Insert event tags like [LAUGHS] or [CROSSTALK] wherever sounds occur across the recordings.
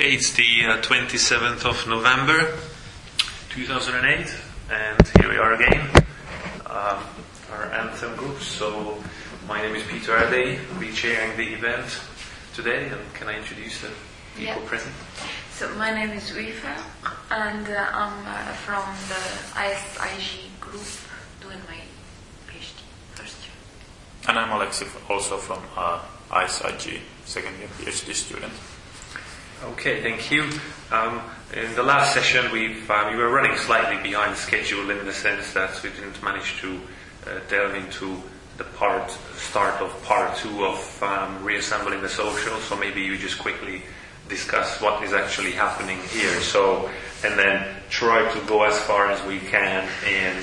Okay, it's the uh, 27th of November 2008, and here we are again, um, our anthem group. So, my name is Peter Ade, I'll be chairing the event today, and can I introduce the people Yeah. present? So my name is Rifa, and uh, I'm uh, from the ISIG group doing my PhD first year. And I'm Alexi, also from uh, ISIG, second year PhD student. Okay, thank you. Um, in the last session, we've, um, we were running slightly behind schedule in the sense that we didn't manage to uh, delve into the part, start of part two of um, reassembling the social. So maybe you just quickly discuss what is actually happening here. So, and then try to go as far as we can in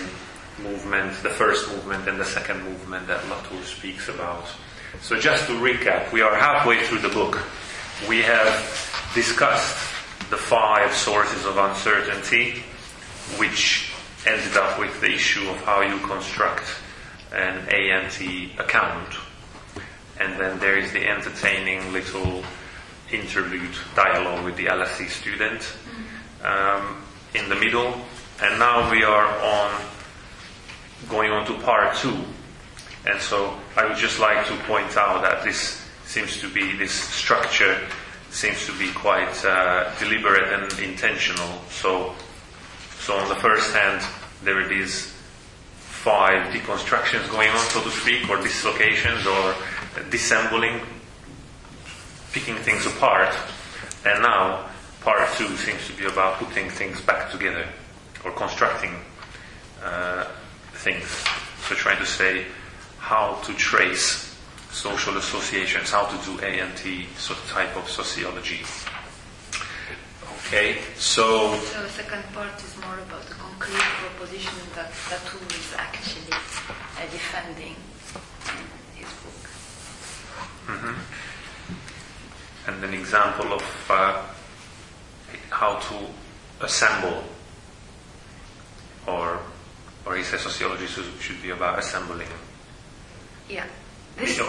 movement, the first movement and the second movement that Latour speaks about. So just to recap, we are halfway through the book. We have discussed the five sources of uncertainty, which ended up with the issue of how you construct an ANT account. And then there is the entertaining little interlude dialogue with the LSE student um, in the middle. And now we are on going on to part two. And so I would just like to point out that this seems to be, this structure seems to be quite uh, deliberate and intentional. So, so on the first hand, there are these five deconstructions going on, so to speak, or dislocations, or dissembling, picking things apart. And now, part two seems to be about putting things back together, or constructing uh, things. So trying to say how to trace social associations, how to do ANT sort of type of sociology. Okay, so So the second part is more about the concrete proposition that Latour is actually uh, defending in his book. and an example of uh, how to assemble, or or he says sociology should be about assembling, Yeah.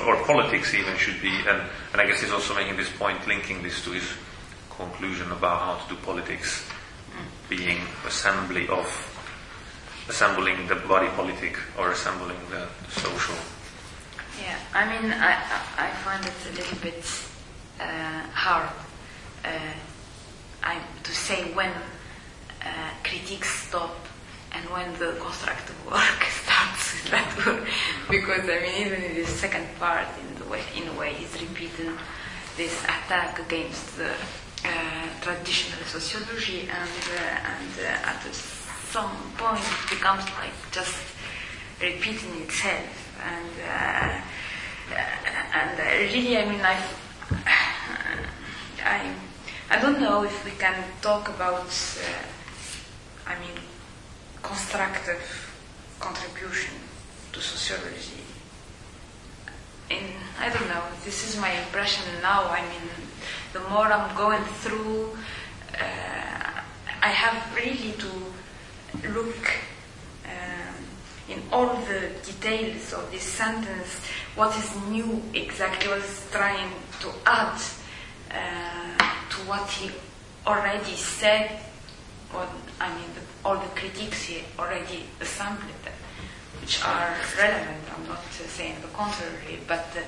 Or politics even should be, and, and I guess he's also making this point, linking this to his conclusion about how to do politics, being assembly of assembling the body politic or assembling the social. Yeah, I mean, I, I find it a little bit uh, hard uh, I, to say when uh, stop and when the constructive work [LAUGHS] starts that work. Because, I mean, even in the second part, in, the way, in a way, he's repeating this attack against the uh, traditional sociology, and, uh, and uh, at some point it becomes like just repeating itself. And uh, and uh, really, I mean, I, [SIGHS] I, I don't know if we can talk about, uh, I mean, constructive contribution to sociology. In I don't know. This is my impression now. I mean, the more I'm going through, uh, I have really to look um, in all the details of this sentence, what is new exactly, what is trying to add uh, to what he already said, or I mean, the, all the critiques he already assembled, which are relevant. I'm not uh, saying the contrary, but uh,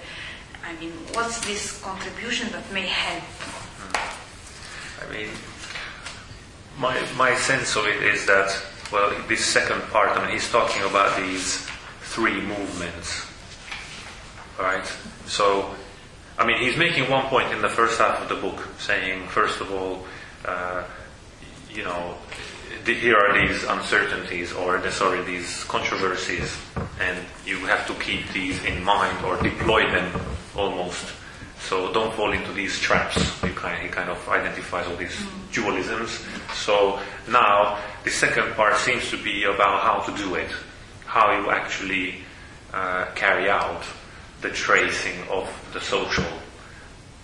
I mean, what's this contribution that may help? I mean, my my sense of it is that well, this second part. I mean, he's talking about these three movements, right? So, I mean, he's making one point in the first half of the book, saying, first of all, uh, you know, here are these uncertainties, or the, sorry, these controversies, and you have to keep these in mind or deploy them almost. So don't fall into these traps. You kind, he kind of identifies all these dualisms. So now the second part seems to be about how to do it, how you actually uh, carry out the tracing of the social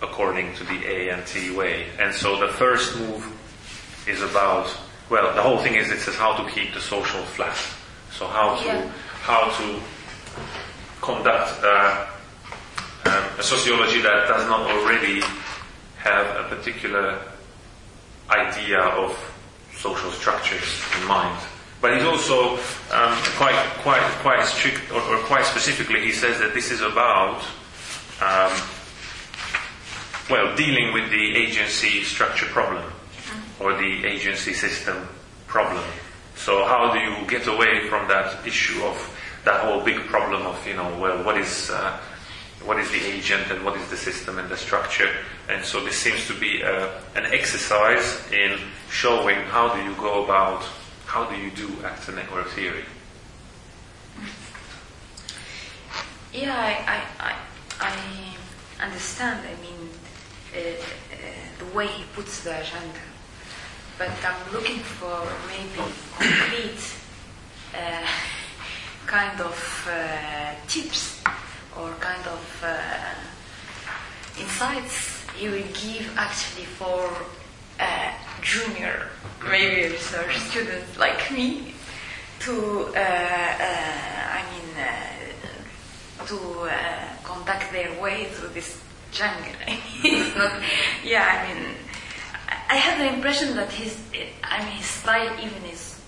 according to the A and T way. And so the first move is about well, the whole thing is it says how to keep the social flat. So how to Yeah. how to conduct uh, um, a sociology that does not already have a particular idea of social structures in mind. But he's also um, quite, quite, quite strict, or, or, quite specifically, he says that this is about, um, well, dealing with the agency structure problem or the agency system problem. So how do you get away from that issue of that whole big problem of, you know, well, what is, uh, what is the agent and what is the system and the structure? And so this seems to be uh, an exercise in showing how do you go about, how do you do actor network theory? Yeah, I, I, I, I understand. I mean, uh, uh, the way he puts the agenda but I'm looking for maybe concrete uh, kind of uh, tips or kind of uh, insights you will give actually for a junior, maybe research student like me to, uh, uh, I mean, uh, to conduct their way through this jungle. [LAUGHS] it's not, yeah, I mean, I have the impression that his, I mean, his style even is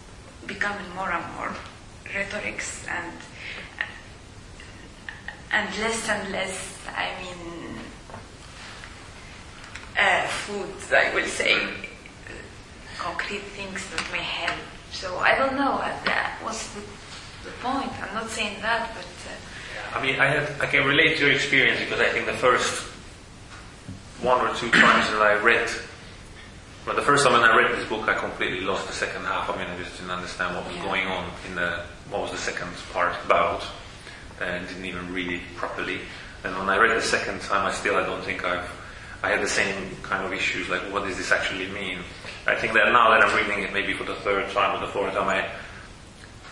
becoming more and more rhetorics and and less and less, I mean, uh, food, I will say, concrete things that may help. So I don't know what that was the, the point. I'm not saying that, but. Uh, I mean, I, have, I can relate to your experience because I think the first one or two times that I read but the first time when I read this book, I completely lost the second half. I mean, I just didn't understand what was yeah. going on in the what was the second part about, and didn't even read it properly. And when I read the second time, I still I don't think I've I had the same kind of issues. Like, what does this actually mean? I think that now that I'm reading it, maybe for the third time or the fourth time, I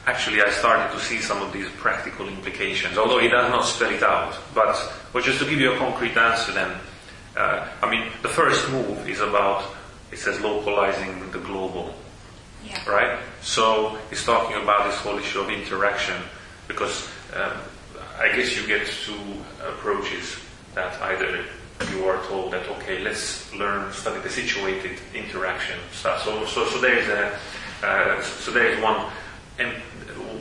actually I started to see some of these practical implications. Although he does not spell it out, but but just to give you a concrete answer, then uh, I mean, the first move is about it says localizing the global. Yeah. Right? So it's talking about this whole issue of interaction because um, I guess you get two approaches that either you are told that okay, let's learn study the situated interaction stuff. So so so there's a uh, so there's one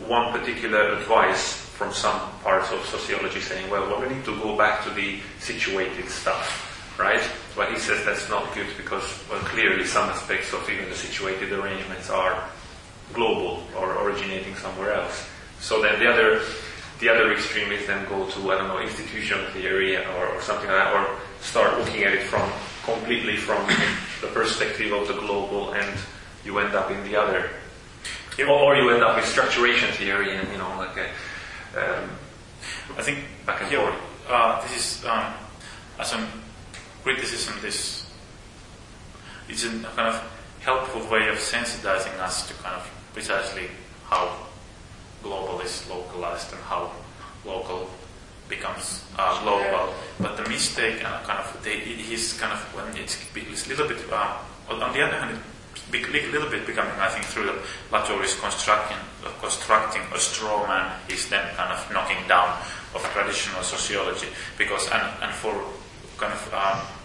one particular advice from some parts of sociology saying, well, well, we need to go back to the situated stuff right? But he says that's not good because, well, clearly some aspects of even the situated arrangements are global or originating somewhere else. So then the other, the other extreme is then go to, I don't know, institutional theory or, or something like that, or start looking at it from completely from [COUGHS] the perspective of the global and you end up in the other. Or you end up with structuration theory and, you know, like a, um, I think back and forth. Uh, this is, um, as an criticism this is a kind of helpful way of sensitizing us to kind of precisely how global is localized and how local becomes uh, global. But the mistake and kind of the, he's kind of when it's, it's a little bit uh, on the other hand a little bit becoming I think through the Latour is constructing uh, constructing a straw man he's then kind of knocking down of traditional sociology because and, and for kind of um,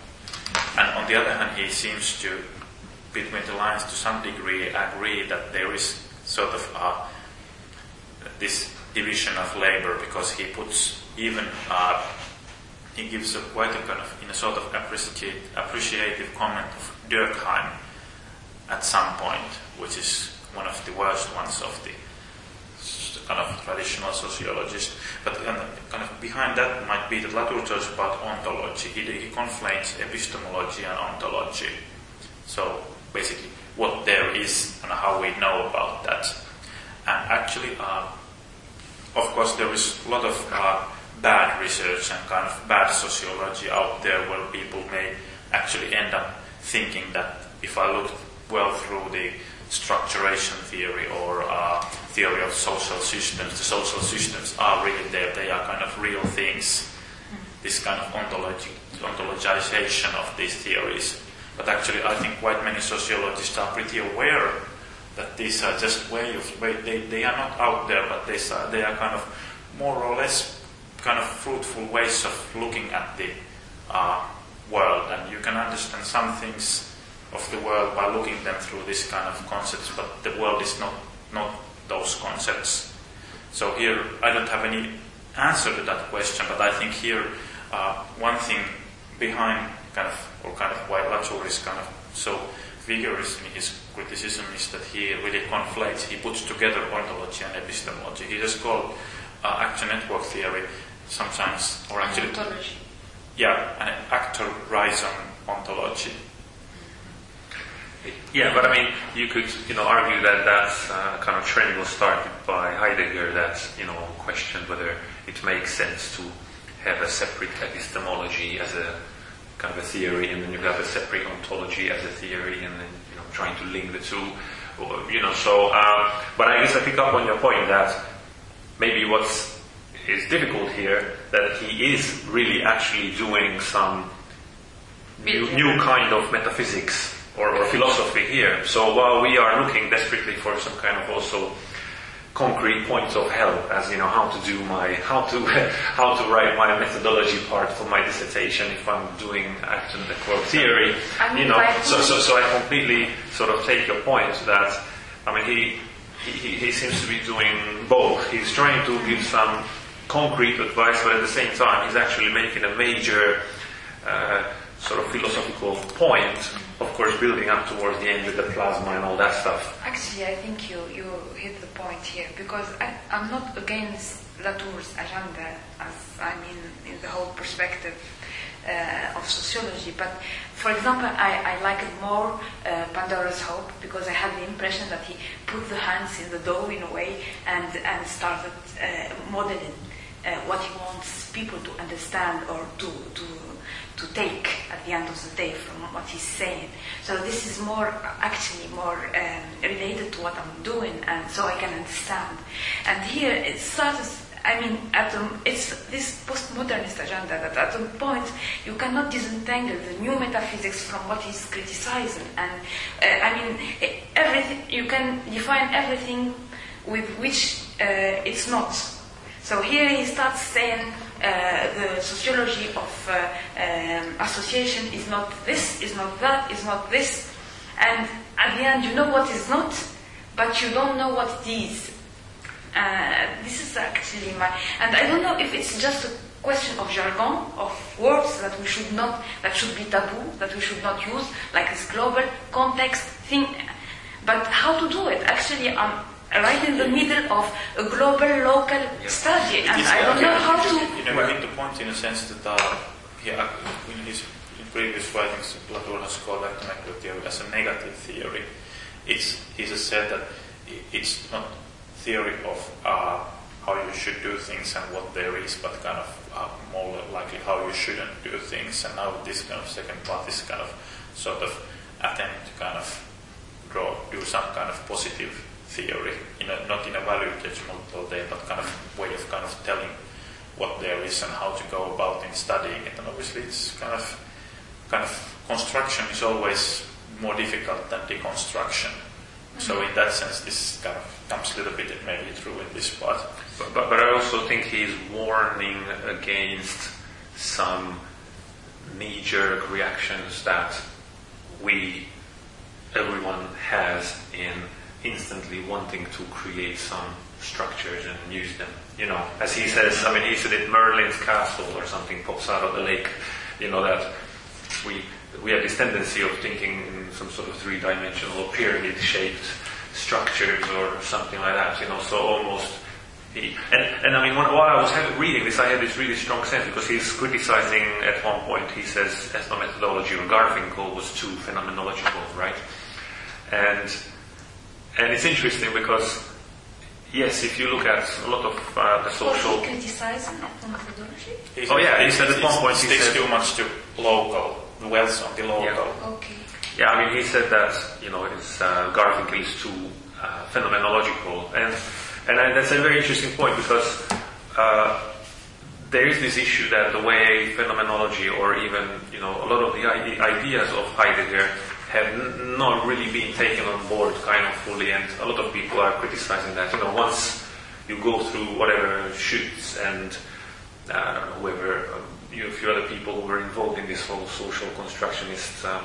and on the other hand, he seems to, between the lines, to some degree, agree that there is sort of uh, this division of labor because he puts even uh, he gives a quite a kind of in a sort of appreciate, appreciative comment of Durkheim at some point, which is one of the worst ones of the kind of traditional sociologist. But kind of behind that might be that Latour talks about ontology. He, he conflates epistemology and ontology. So basically, what there is and how we know about that. And actually, uh, of course, there is a lot of uh, bad research and kind of bad sociology out there where people may actually end up thinking that if I look well through the structuration theory or uh, theory of social systems. The social systems are really there, they are kind of real things. This kind of ontology, ontologization of these theories. But actually, I think quite many sociologists are pretty aware that these are just ways, way, they, they are not out there, but they are, they are kind of more or less kind of fruitful ways of looking at the uh, world. And you can understand some things of the world by looking them through this kind of concepts, but the world is not, not those concepts. So here, I don't have any answer to that question, but I think here, uh, one thing behind kind of, or kind of why Latour is kind of so vigorous in his criticism is that he really conflates, he puts together ontology and epistemology. He just called uh, action network theory sometimes, or actually, Ontology. yeah, an actant rhizome ontology. Yeah, but I mean, you could, you know, argue that that uh, kind of trend was started by Heidegger. That, you know, questioned whether it makes sense to have a separate epistemology as a kind of a theory, and then you have a separate ontology as a theory, and then, you know, trying to link the two, or, you know, so, um, but I guess I pick up on your point that maybe what's is difficult here, that he is really actually doing some new, new kind of metaphysics or, or philosophy here. So while we are looking desperately for some kind of also concrete points of help, as you know, how to do my, how to, [LAUGHS] how to write my methodology part for my dissertation if I'm doing actor network theory, I mean, you know, so, so, so I completely sort of take your point that, I mean, he, he, he seems to be doing both. He's trying to give some concrete advice, but at the same time, he's actually making a major uh, sort of philosophical point, of course, building up towards the end with the plasma and all that stuff. Actually, I think you, you hit the point here because I, I'm not against Latour's agenda, as I mean, in the whole perspective uh, of sociology. But for example, I, I like it more uh, Pandora's Hope because I had the impression that he put the hands in the dough in a way and, and started uh, modeling uh, what he wants people to understand or to, to to take at the end of the day from what he's saying. So this is more actually more um, related to what I'm doing, and so I can understand. And here it starts. I mean, at the, it's this postmodernist agenda that at a point you cannot disentangle the new metaphysics from what he's criticizing, and uh, I mean everything. You can define everything with which uh, it's not. So here he starts saying uh, the sociology of uh, um, association is not this, is not that, is not this, and at the end you know what is not, but you don't know what it is. Uh, this is actually my, and I don't know if it's just a question of jargon, of words that we should not, that should be taboo, that we should not use, like this global context thing. But how to do it? Actually, I'm right in the middle of a global local study, and It I don't know how to. You know, we hit the point in a sense that uh, he, uh, in his in previous writings, Latour has called network theory as a negative theory. It's, he has said that it's not theory of uh, how you should do things and what there is, but kind of uh, more likely how you shouldn't do things. And now this kind of second part is kind of sort of attempt to kind of draw, do some kind of positive theory, in a, not in a value judgmental way, but kind of way of kind of telling what there is and how to go about in studying it. And obviously, it's kind of kind of construction is always more difficult than deconstruction. So mm-hmm. in that sense, this kind of comes a little bit maybe through in this part. But, but, but I also think he's warning against some knee-jerk reactions that we, everyone has in instantly wanting to create some structures and use them. You know, as he says, I mean, he said it Merlin's castle or something pops out of the lake. You know that we we have this tendency of thinking in some sort of three-dimensional or pyramid-shaped structures or something like that. You know, so almost. He, and, and I mean, when, while I was having, reading this, I had this really strong sense because he's criticizing at one point. He says ethnomethodology or Garfinkel was too phenomenological, right? And and it's interesting because yes, if you look at a lot of uh, the Was social he criticizing methodology? He Oh, yeah, he said said at one point he sticks said- too much to local, dwells on the local. Okay. Yeah, I mean, he said that you know, it's, uh, Garfinkel is too uh, phenomenological, and and I, that's a very interesting point because uh, there is this issue that the way phenomenology, or even you know, a lot of the ide- ideas of Heidegger have not really been taken on board kind of fully, and a lot of people are criticizing that. You know, once you go through whatever Schutz and uh, whoever um, you, a few other people who were involved in this whole social constructionist um,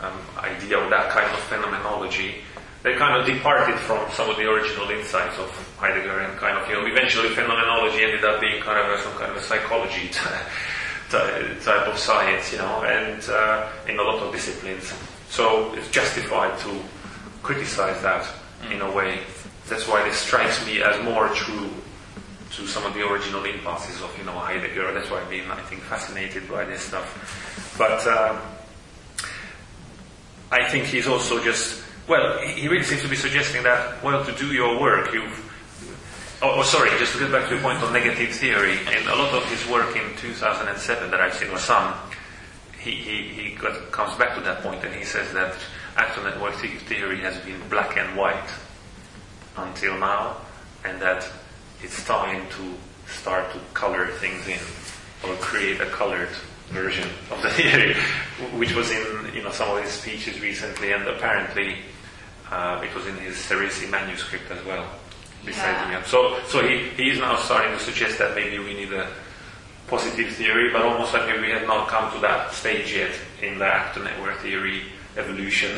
um, idea or that kind of phenomenology, they kind of departed from some of the original insights of Heidegger and kind of, you know, eventually phenomenology ended up being kind of a, some kind of a psychology [LAUGHS] type of science, you know, and uh, in a lot of disciplines. So it's justified to criticize that in a way. That's why this strikes me as more true to some of the original impulses of, you know, Heidegger. That's why I've been, I think, fascinated by this stuff. But um, I think he's also just, well, he really seems to be suggesting that, well, to do your work, you've Oh, oh, sorry, just to get back to your point on negative theory, in a lot of his work in 2007 that I've seen, or some, he, he, he got, comes back to that point and he says that actor network theory has been black and white until now, and that it's time to start to color things in or create a colored version of the [LAUGHS] theory, which was in you know some of his speeches recently, and apparently uh, it was in his Cerisy manuscript as well besides yeah. So, so he, he is now starting to suggest that maybe we need a positive theory, but almost like we have not come to that stage yet in the actor network theory evolution.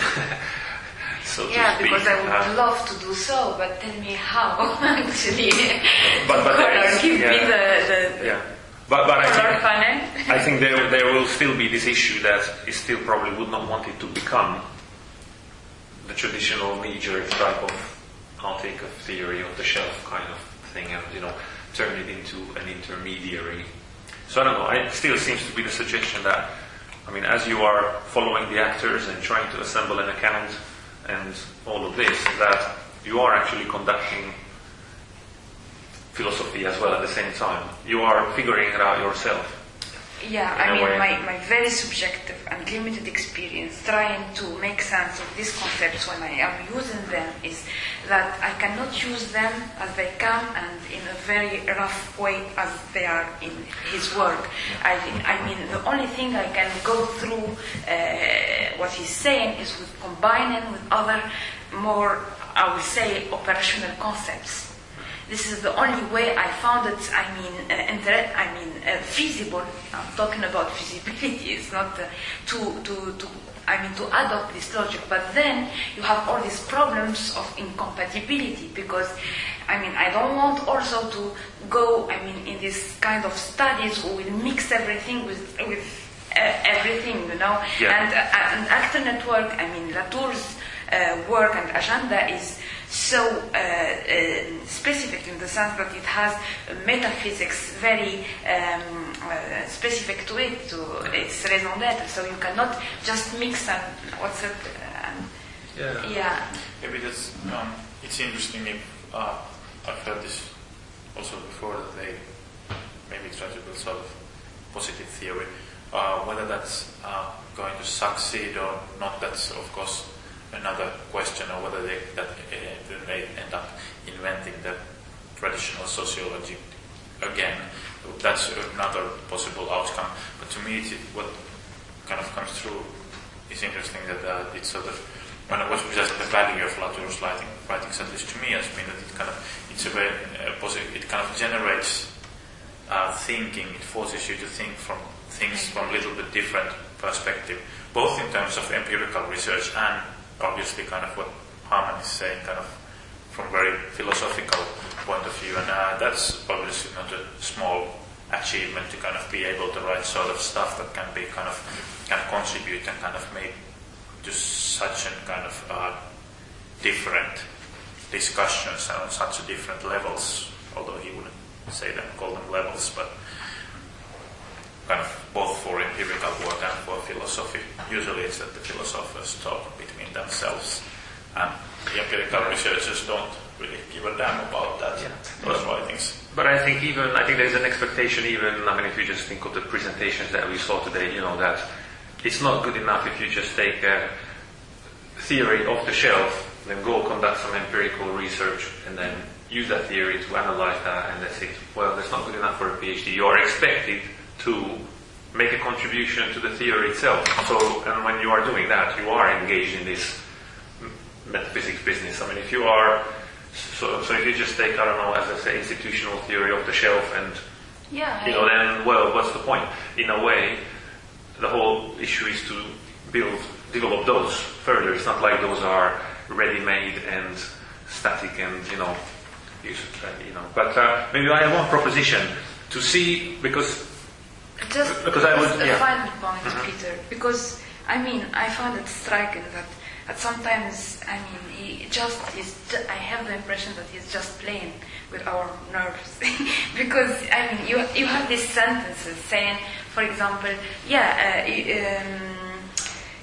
[LAUGHS] so yeah, because I would uh, love to do so, but tell me how [LAUGHS] actually. [LAUGHS] But, but color, give yeah, me the, the yeah. But, but I, think, I think there, there will still be this issue that he still probably would not want it to become the traditional knee-jerk type of I'll take a theory of the shelf kind of thing and, you know, turn it into an intermediary. So I don't know, it still seems to be the suggestion that, I mean, as you are following the actors and trying to assemble an account and all of this, that you are actually conducting philosophy as well at the same time. You are figuring it out yourself. Yeah, I mean, my, my very subjective and limited experience trying to make sense of these concepts when I am using them is that I cannot use them as they come and in a very rough way as they are in his work. I, I mean, the only thing I can go through uh, what he's saying is with combining with other more, I would say, operational concepts. This is the only way I found it. I mean, uh, inter- I mean, uh, feasible. I'm talking about feasibility. [LAUGHS] It's not uh, to to to. I mean, to adopt this logic. But then you have all these problems of incompatibility because, I mean, I don't want also to go. I mean, in this kind of studies we will mix everything with with uh, everything, you know. Yeah. And uh, and actor network. I mean, Latour's uh, work and agenda is so uh, uh, specific in the sense that it has metaphysics very um, uh, specific to it, to its raison d'être. So you cannot just mix and what's it? yeah. yeah. Maybe that's um, it's interesting if uh, I've heard this also before that they maybe try to build sort of positive theory. Uh, whether that's uh, going to succeed or not, that's of course another question or whether they, that, uh, they end up inventing the traditional sociology again. That's another possible outcome. But to me, it, what kind of comes through is interesting that uh, it's sort of when I was just the value of Latour's writing, writings, at least to me, has been that it kind of it's a very uh, positive. It kind of generates uh, thinking. It forces you to think from things from a little bit different perspective, both in terms of empirical research and obviously kind of what Hamann is saying, kind of from a very philosophical point of view, and uh, that's obviously not a small achievement to kind of be able to write sort of stuff that can be kind of can contribute and kind of make to such a kind of uh, different discussions on such different levels, although he wouldn't say them, call them levels, but kind of both for empirical work and for philosophy. Usually it's that the philosophers talk between themselves and the empirical researchers don't really give a damn about that, yeah. those writings. But I think even, I think there's an expectation even, I mean, if you just think of the presentations that we saw today, you know, that it's not good enough if you just take a theory off the shelf, then go conduct some empirical research, and then use that theory to analyze that, and that's it. Well, that's not good enough for a PhD. You are expected to make a contribution to the theory itself. So, and when you are doing that, you are engaged in this metaphysics business. I mean, if you are, so, so if you just take, I don't know, as I say, institutional theory off the shelf and, yeah, you know, then, well, what's the point? In a way, the whole issue is to build, develop those further. It's not like those are ready-made and static and, you know, you should, you know. But uh, maybe I have one proposition to see, because Just Because I would- a yeah. final point, Mhm. Peter. Because I mean, I found it striking that at sometimes, I mean, he just is. I have the impression that he's just playing with our nerves. [LAUGHS] because I mean, you you have these sentences saying, for example, yeah. Uh, um,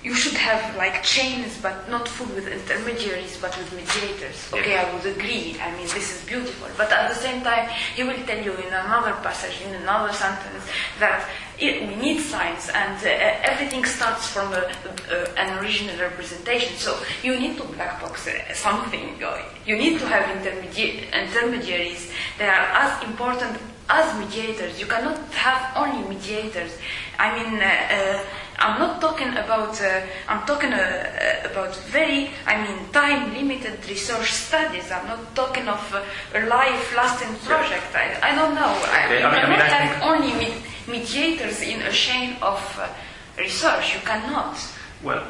you should have like chains, but not full with intermediaries, but with mediators. Okay, I would agree. I mean, this is beautiful. But at the same time, he will tell you in another passage, in another sentence, that it, we need science, and uh, everything starts from a, uh, an original representation. So you need to black box uh, something. You need to have intermedi- intermediaries that are as important as mediators. You cannot have only mediators. I mean. Uh, uh, I'm not talking about. Uh, I'm talking uh, uh, about very. I mean, time-limited research studies. I'm not talking of uh, a life-lasting project. I, I don't know. I, Okay, you I mean- I mean, cannot I have think- only med- mediators in a chain of research. You cannot. Well,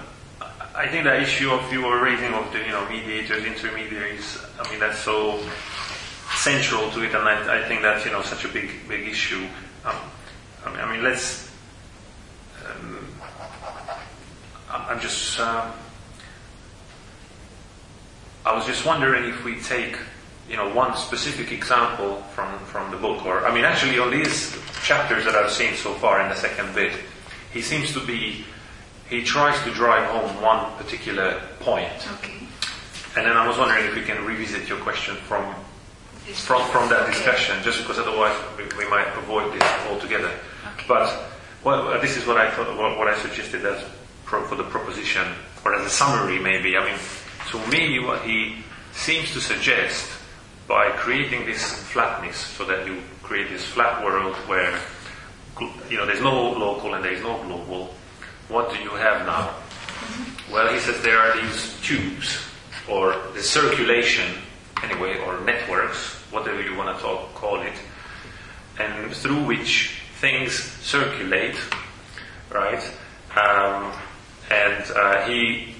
I think the issue of you were raising of the you know mediators, intermediaries. I mean that's so central to it, and I, I think that's you know such a big big issue. Um, I, mean, I mean, let's. Um, I'm just. Um, I was just wondering if we take, you know, one specific example from, from the book, or I mean, actually, on these chapters that I've seen so far in the second bit, he seems to be, he tries to drive home one particular point, Okay. and then I was wondering if we can revisit your question from from from that discussion, just because otherwise we, we might avoid this altogether. Okay. But well, uh, this is what I thought, what, I suggested as pro, for the proposition, or as a summary, maybe. I mean, to me, what he seems to suggest by creating this flatness, so that you create this flat world where you know there's no local and there is no global. What do you have now? Well, he says there are these tubes, or the circulation, anyway, or networks, whatever you want to talk, call it, and through which things circulate, right? Um, and uh, he,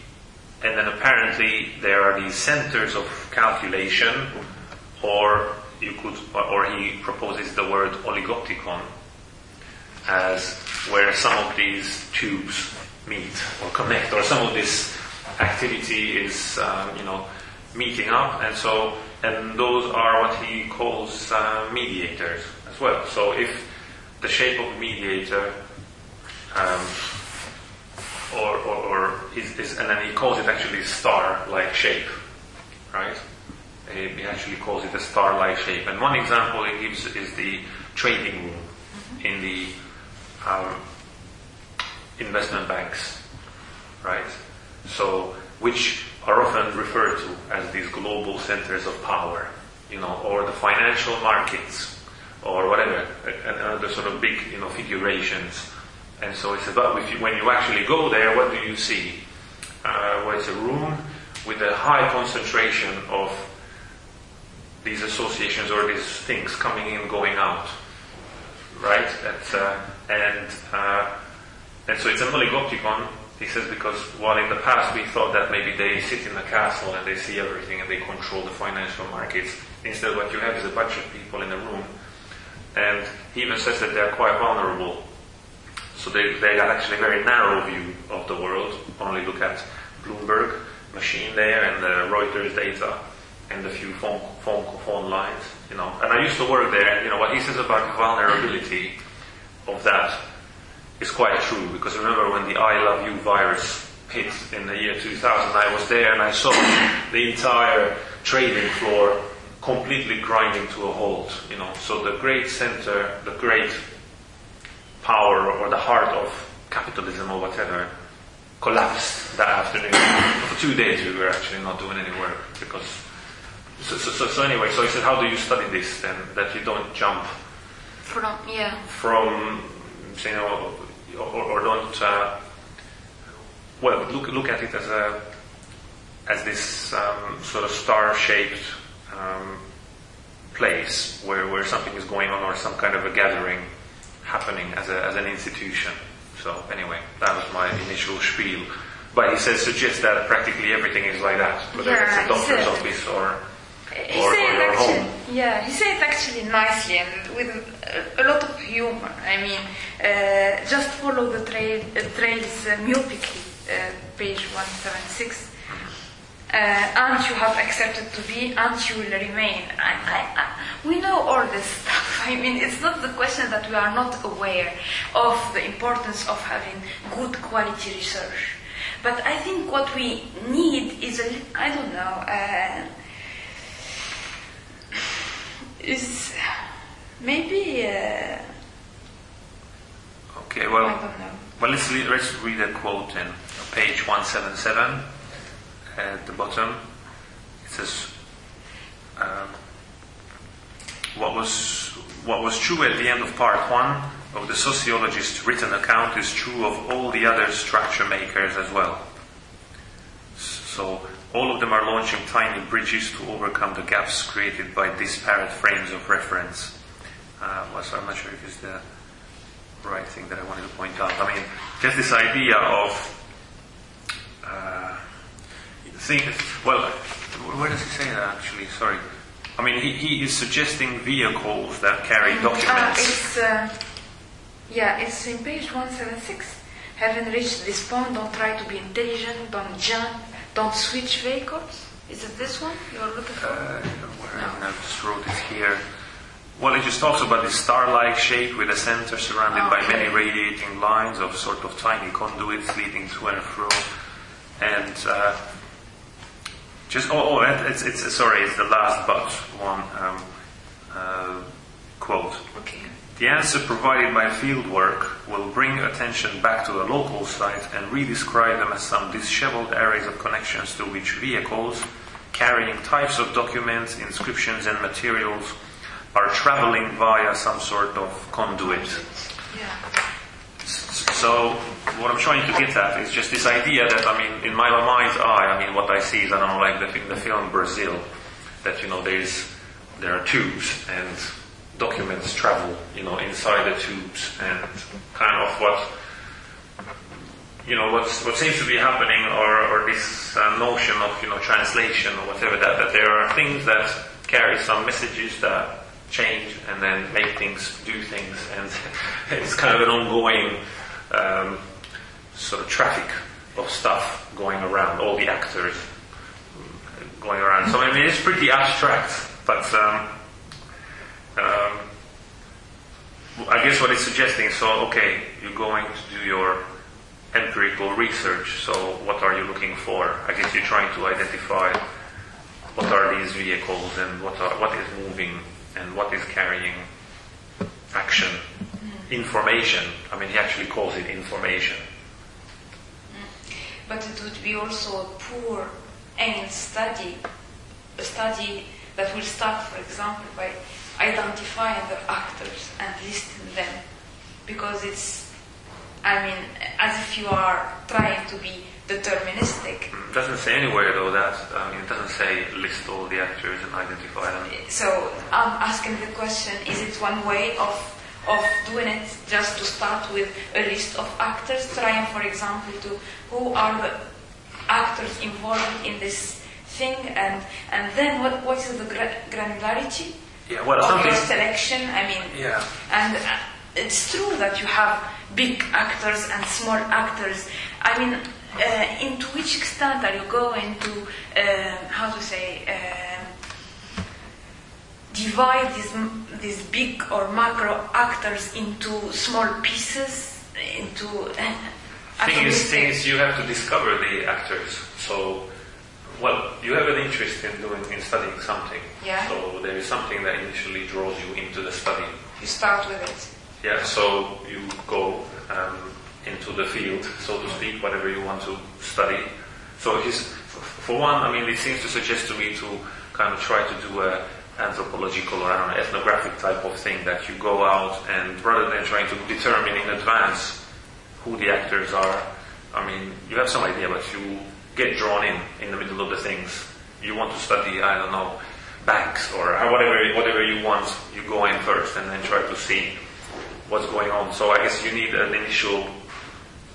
and then apparently there are these centers of calculation, or you could, or he proposes the word oligopticon as where some of these tubes meet or connect, or some of this activity is, um, you know, meeting up, and so, and those are what he calls uh, mediators as well. So if the shape of a mediator, um, or, or, or is, is, and then he calls it actually star-like shape, right? He he actually calls it a star-like shape. And one example he gives is the trading room in the um, investment banks, right? So, which are often referred to as these global centers of power, you know, or the financial markets, or whatever, and other sort of big, you know, figurations. And so it's about if you, when you actually go there, what do you see? Uh, well, it's a room with a high concentration of these associations or these things coming in, going out, right? Uh, and uh, and so it's a oligopticon. He says because while in the past we thought that maybe they sit in a castle and they see everything and they control the financial markets, instead what you have is a bunch of people in a room, and he even says that they are quite vulnerable. So they they got actually a very narrow view of the world. Only look at Bloomberg machine there and the Reuters data and a few phone, phone, phone lines, you know. And I used to work there, and you know what he says about vulnerability of that is quite true. Because remember when the I love you virus hit in the year 2000, I was there and I saw the entire trading floor completely grinding to a halt, you know. So the great center, the great power or the heart of capitalism or whatever collapsed that afternoon. [COUGHS] For two days we were actually not doing any work because so, so, so, anyway, so he said, how do you study this then? That you don't jump From yeah. from, say, you know, or, or don't, uh, well, look, look at it as a, as this um, sort of star-shaped um, place where, where something is going on or some kind of a gathering happening as, a, as an institution. So anyway, that was my initial spiel. But he says suggests that practically everything is like that, whether Yeah, it's a doctor's said- office or He or, said or your actually, home. yeah, he said it actually nicely and with a, a lot of humor. I mean, uh, just follow the trail, uh, trails uh, myopically, uh, page 176. Uh, and you have accepted to be, and you will remain. I, I, I, we know all this stuff. [LAUGHS] I mean, it's not the question that we are not aware of the importance of having good quality research. But I think what we need is a, I don't know, uh, [SIGHS] is maybe uh, Okay, well, I don't know. well let's, le- let's read a quote in page 177 at the bottom. It says, um, what was what was true at the end of part one of the sociologist's written account is true of all the other structure makers as well. So all of them are launching tiny bridges to overcome the gaps created by disparate frames of reference. Uh, well, so I'm not sure if it's the right thing that I wanted to point out. I mean, just this idea of uh, well, where does he say that actually? Sorry. I mean, he, he is suggesting vehicles that carry Uh, documents. it's uh, yeah, it's in page 176. Having reached this point, don't try to be intelligent, don't jump, don't switch vehicles. Is it this one you're looking for? Uh, where I just wrote it here. Well, it just talks about this star-like shape with a center surrounded by many radiating lines of sort of tiny conduits leading to and fro. And uh, just oh, oh it's, it's sorry, it's the last but one um, uh, quote. okay. The answer provided by fieldwork will bring attention back to the local site and redescribe them as some disheveled arrays of connections to which vehicles carrying types of documents, inscriptions, and materials are traveling via some sort of conduit. Yeah. So what I'm trying to get at is just this idea that I mean, in my mind's eye, I mean, what I see is I don't know, like the, the film Brazil, that you know there's there are tubes and documents travel, you know, inside the tubes, and kind of what you know what's, what seems to be happening, or, or this uh, notion of you know translation or whatever that that there are things that carry some messages that change and then make things do things, and [LAUGHS] it's kind of an ongoing um, sort of traffic of stuff going around, all the actors going around. So I mean, it's pretty abstract, but um, um, I guess what it's suggesting. So okay, you're going to do your empirical research. So what are you looking for? I guess you're trying to identify what are these vehicles and what are, what is moving and what is carrying action, information. I mean, he actually calls it information. But it would be also a poor ANT study, a study that will start, for example, by identifying the actors and listing them. Because it's, I mean, as if you are trying to be deterministic. Mm, it doesn't say anywhere though that. I mean, it doesn't say list all the actors and identify them. So I'm asking the question, is it one way of of doing it just to start with a list of actors, trying for example to who are the actors involved in this thing and and then what, what is the gra- granularity Yeah, well, of your selection? I mean Yeah. and uh, it's true that you have big actors and small actors. I mean, uh, into which extent are you going to, uh, how to say, um, divide these, these big or macro actors into small pieces, into. [LAUGHS] Uh, Thing is, thing is, you have to discover the actors. So, well, you have an interest in doing in studying something. Yeah. So there is something that initially draws you into the study. you start with it. Yeah. So you go um, into the field, so to speak, whatever you want to study. So his, for one, I mean, it seems to suggest to me to kind of try to do a anthropological or I don't know, ethnographic type of thing that you go out and rather than trying to determine in advance who the actors are, I mean, you have some idea, but you get drawn in in the middle of the things. You want to study, I don't know, banks or whatever, whatever you want, you go in first and then try to see what's going on. So I guess you need an initial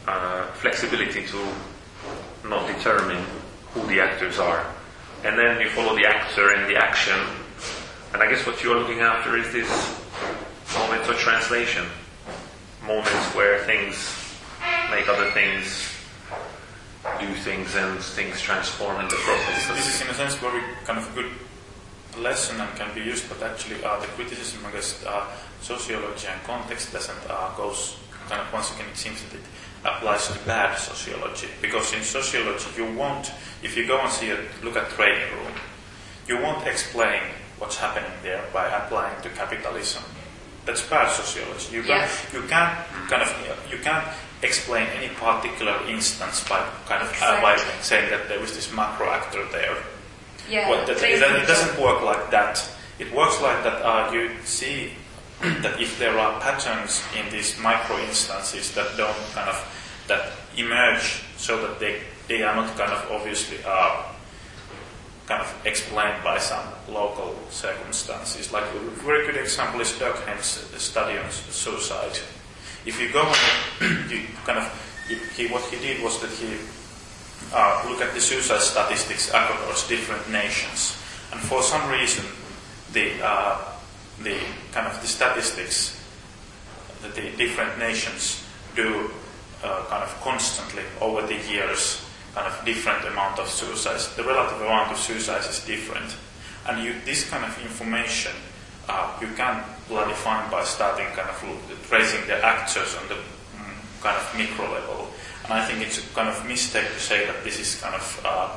uh, flexibility to not determine who the actors are. And then you follow the actor and the action. And I guess what you're looking after is this moments of translation. Moments where things make other things do things and things transform in the process. This is in a sense very kind of a good lesson and can be used, but actually uh, the criticism against uh, sociology and context doesn't uh, goes kind of once again it seems that it applies to bad sociology because in sociology you won't if you go and see a look at training room you won't explain what's happening there by applying to capitalism. That's bad sociology. You can't you can't kind of you can't explain any particular instance by kind of exactly. uh, by saying that there was this macro actor there. Yeah, well, that, that, it doesn't work like that. It works like that uh, you see [CLEARS THROAT] that if there are patterns in these micro instances that don't kind of that emerge so that they they are not kind of obviously uh, kind of explained by some local circumstances. Like a very good example is Durkheim's study on suicide. If you go and [CLEARS THROAT] you kind of he, what he did was that he uh, look at the suicide statistics across different nations, and for some reason the uh, the kind of the statistics that the different nations do uh, kind of constantly over the years, kind of different amount of suicides. The relative amount of suicides is different, and you, this kind of information uh, you can bloody find by starting kind of tracing the actors on the mm, kind of micro level. And I think it's a kind of mistake to say that this is kind of uh,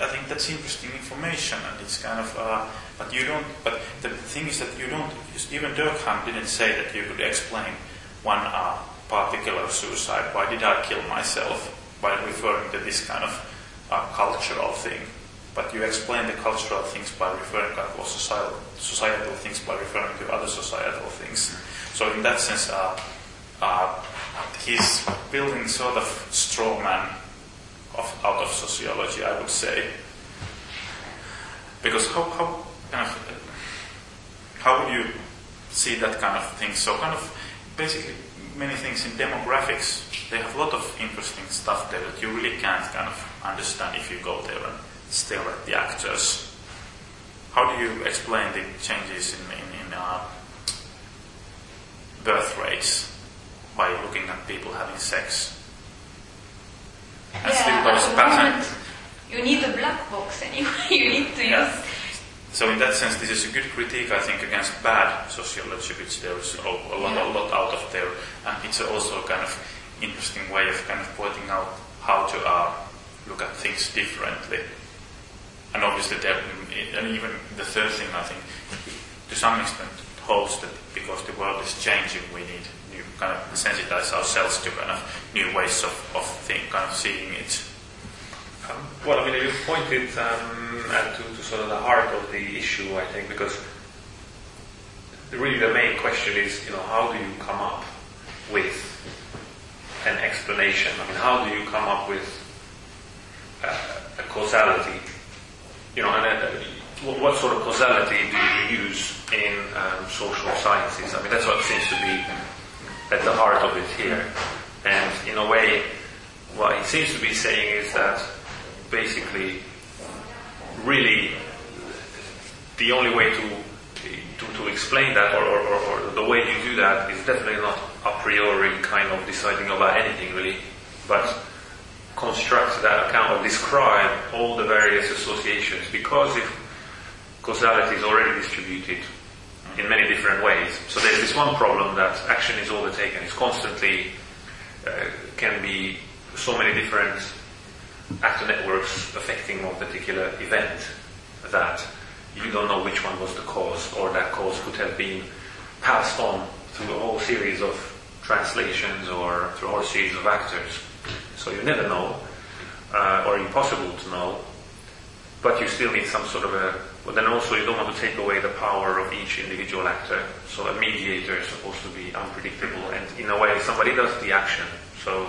I think that's interesting information, and it's kind of. Uh, but you don't. But the thing is that you don't. Even Durkheim didn't say that you could explain one uh, particular suicide. Why did I kill myself? By referring to this kind of uh, cultural thing. But you explain the cultural things by referring to societal, societal things by referring to other societal things. So in that sense, uh, uh, he's building sort of straw man of, out of sociology, I would say. Because how, how kind of how would you see that kind of thing? So kind of basically many things in demographics, they have a lot of interesting stuff there that you really can't kind of understand if you go there and stare at the actors. How do you explain the changes in, in, in uh, birth rates by looking at people having sex? And yeah, still pattern. You need a black box [LAUGHS] anyway. you need to yeah. use. So in that sense, this is a good critique, I think, against bad sociology, which there is a lot, a lot out of there, and it's also a kind of interesting way of kind of pointing out how to uh, look at things differently. And obviously, there, and even the third thing, I think, to some extent, holds that because the world is changing, we need new kind of sensitize ourselves to kind of new ways of, of think, kind of seeing it. Um, well, I mean, you pointed um, to, to, sort of the heart of the issue, I think, because really the main question is, you know, how do you come up with an explanation? I mean, how do you come up with uh, a causality? You know, and uh, what sort of causality do you use in um, social sciences? I mean, that's what seems to be at the heart of it here. And in a way, what he seems to be saying is that basically, really, the only way to to, to explain that, or, or, or, the way you do that, is definitely not a priori kind of deciding about anything really, but construct that account or describe all the various associations. Because if causality is already distributed in many different ways. So there's this one problem that action is overtaken. It's constantly uh, can be so many different actor networks affecting one particular event that you don't know which one was the cause, or that cause could have been passed on through a whole series of translations or through a whole series of actors. So you never know, uh, or impossible to know, but you still need some sort of a but then also you don't want to take away the power of each individual actor. So a mediator is supposed to be unpredictable and in a way somebody does the action. So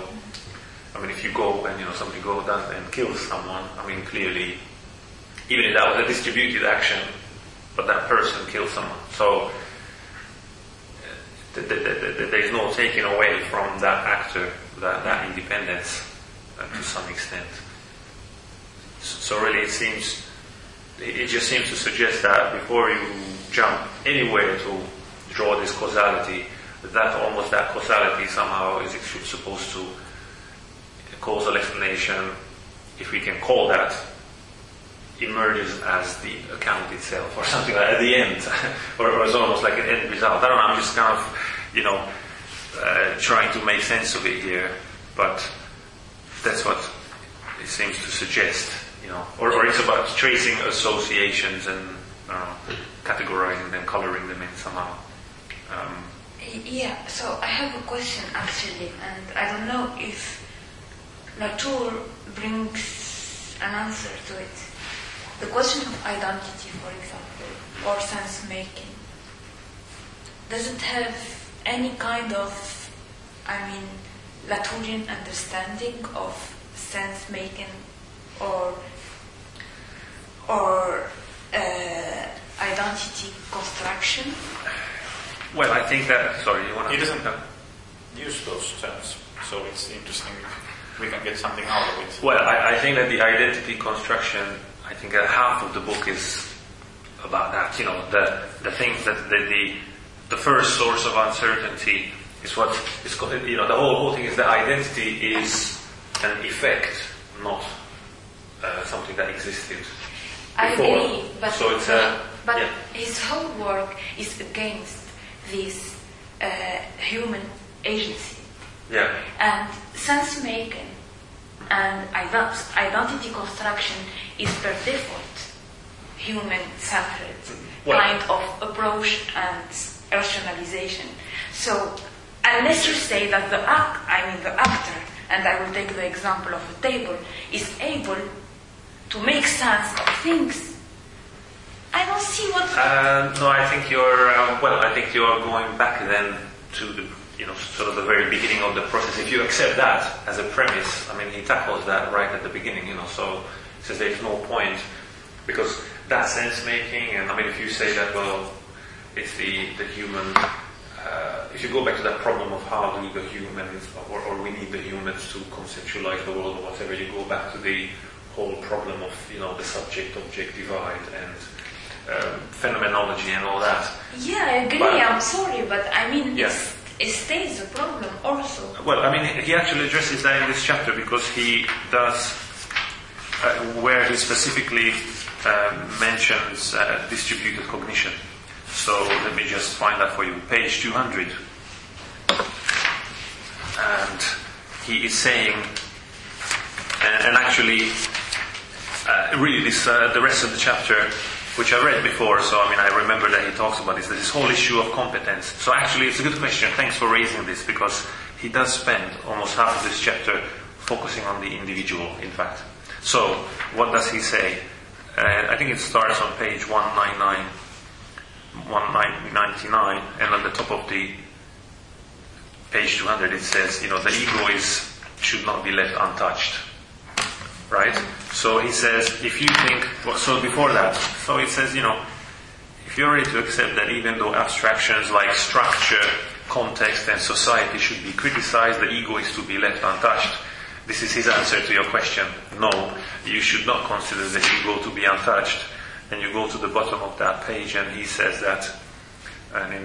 I mean if you go and you know somebody goes and kills someone, I mean clearly even if that was a distributed action, but that person killed someone. So there is no taking away from that actor that, that independence uh, to some extent. So really, it seems it just seems to suggest that before you jump anywhere to draw this causality, that almost that causality somehow is supposed to causal explanation, if we can call that, emerges as the account itself or something like at the end, [LAUGHS] or, or it's almost like an end result. I don't know, I'm just kind of, you know, uh, trying to make sense of it here, but that's what it seems to suggest, you know, or, or it's about tracing associations and uh, categorizing them, coloring them in somehow. Um, yeah, so I have a question actually, and I don't know if Latour brings an answer to it. The question of identity, for example, or sense making, doesn't have any kind of, I mean, Latourian understanding of sense making or or uh, identity construction? Well, I think that. Sorry, you want to? He doesn't use those terms, so it's interesting. We can get something out of it. Well, I, I think that the identity construction. I think that half of the book is about that. You know, the the things that the the, the first source of uncertainty is what is called. you know the whole whole thing is the identity is an effect, not uh, something that existed. I agree, but, so it's a, but yeah. his whole work is against this uh, human agency. Yeah. And sense making and identity construction is per default human centered well, kind of approach and rationalization. So unless you say that the act, I mean the actor, and I will take the example of a table, is able to make sense of things I don't see what. Uh, no, I think you're. Uh, well, I think you're going back then to the, you know, sort of the very beginning of the process. If you accept that as a premise, I mean, he tackles that right at the beginning. You know, so he says there's no point because that sense making, and I mean, if you say that, well, it's the the human. Uh, if you go back to that problem of how do the humans, or, or we need the humans to conceptualize the world or whatever, you go back to the whole problem of you know the subject-object divide and um, phenomenology and all that. Yeah, I agree. But, I'm sorry, but I mean, yeah. Stays a problem also. Well, I mean, he actually addresses that in this chapter because he does, uh, where he specifically uh, mentions uh, distributed cognition. So let me just find that for you. Page 200. And he is saying, and, and actually, uh, really, this uh, the rest of the chapter which I read before, so I mean, I remember that he talks about this, this whole issue of competence. So actually, it's a good question. Thanks for raising this because he does spend almost half of this chapter focusing on the individual, in fact. So, what does he say? Uh, I think it starts on page 199, 199, and on the top of the page 200 it says, you know, the ego is, should not be left untouched right? So he says, if you think, so before that, so he says, you know, if you're ready to accept that even though abstractions like structure, context, and society should be criticized, the ego is to be left untouched. This is his answer to your question. No, you should not consider the ego to be untouched. And you go to the bottom of that page, and he says that, and in,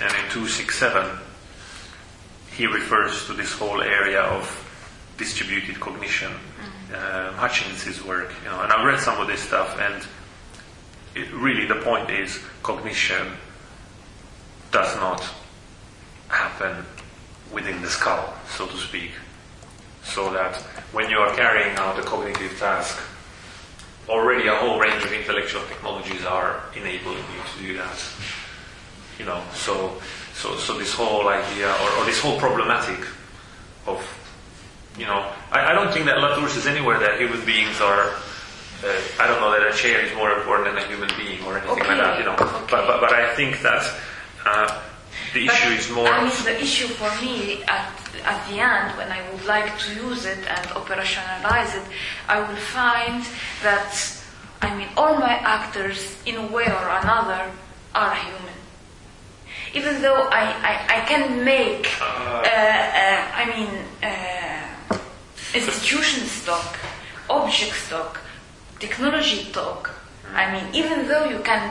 and in 267, he refers to this whole area of distributed cognition mm. Uh, Hutchins' work, you know, and I've read some of this stuff, and it, really the point is cognition does not happen within the skull, so to speak. So that when you are carrying out a cognitive task, already a whole range of intellectual technologies are enabling you to do that. You know, so so so this whole idea or, or this whole problematic of you know, I, I don't think that Latour says anywhere that human beings are. Uh, I don't know that a chair is more important than a human being or anything okay. like that. You know, okay. but, but but I think that uh, the but, issue is more. I mean, the issue for me at at the end, when I would like to use it and operationalize it, I will find that I mean all my actors, in a way or another, are human. even though I, I, I can make, uh, uh, I mean, uh, institutions talk, objects talk, technology talk. I mean, even though you can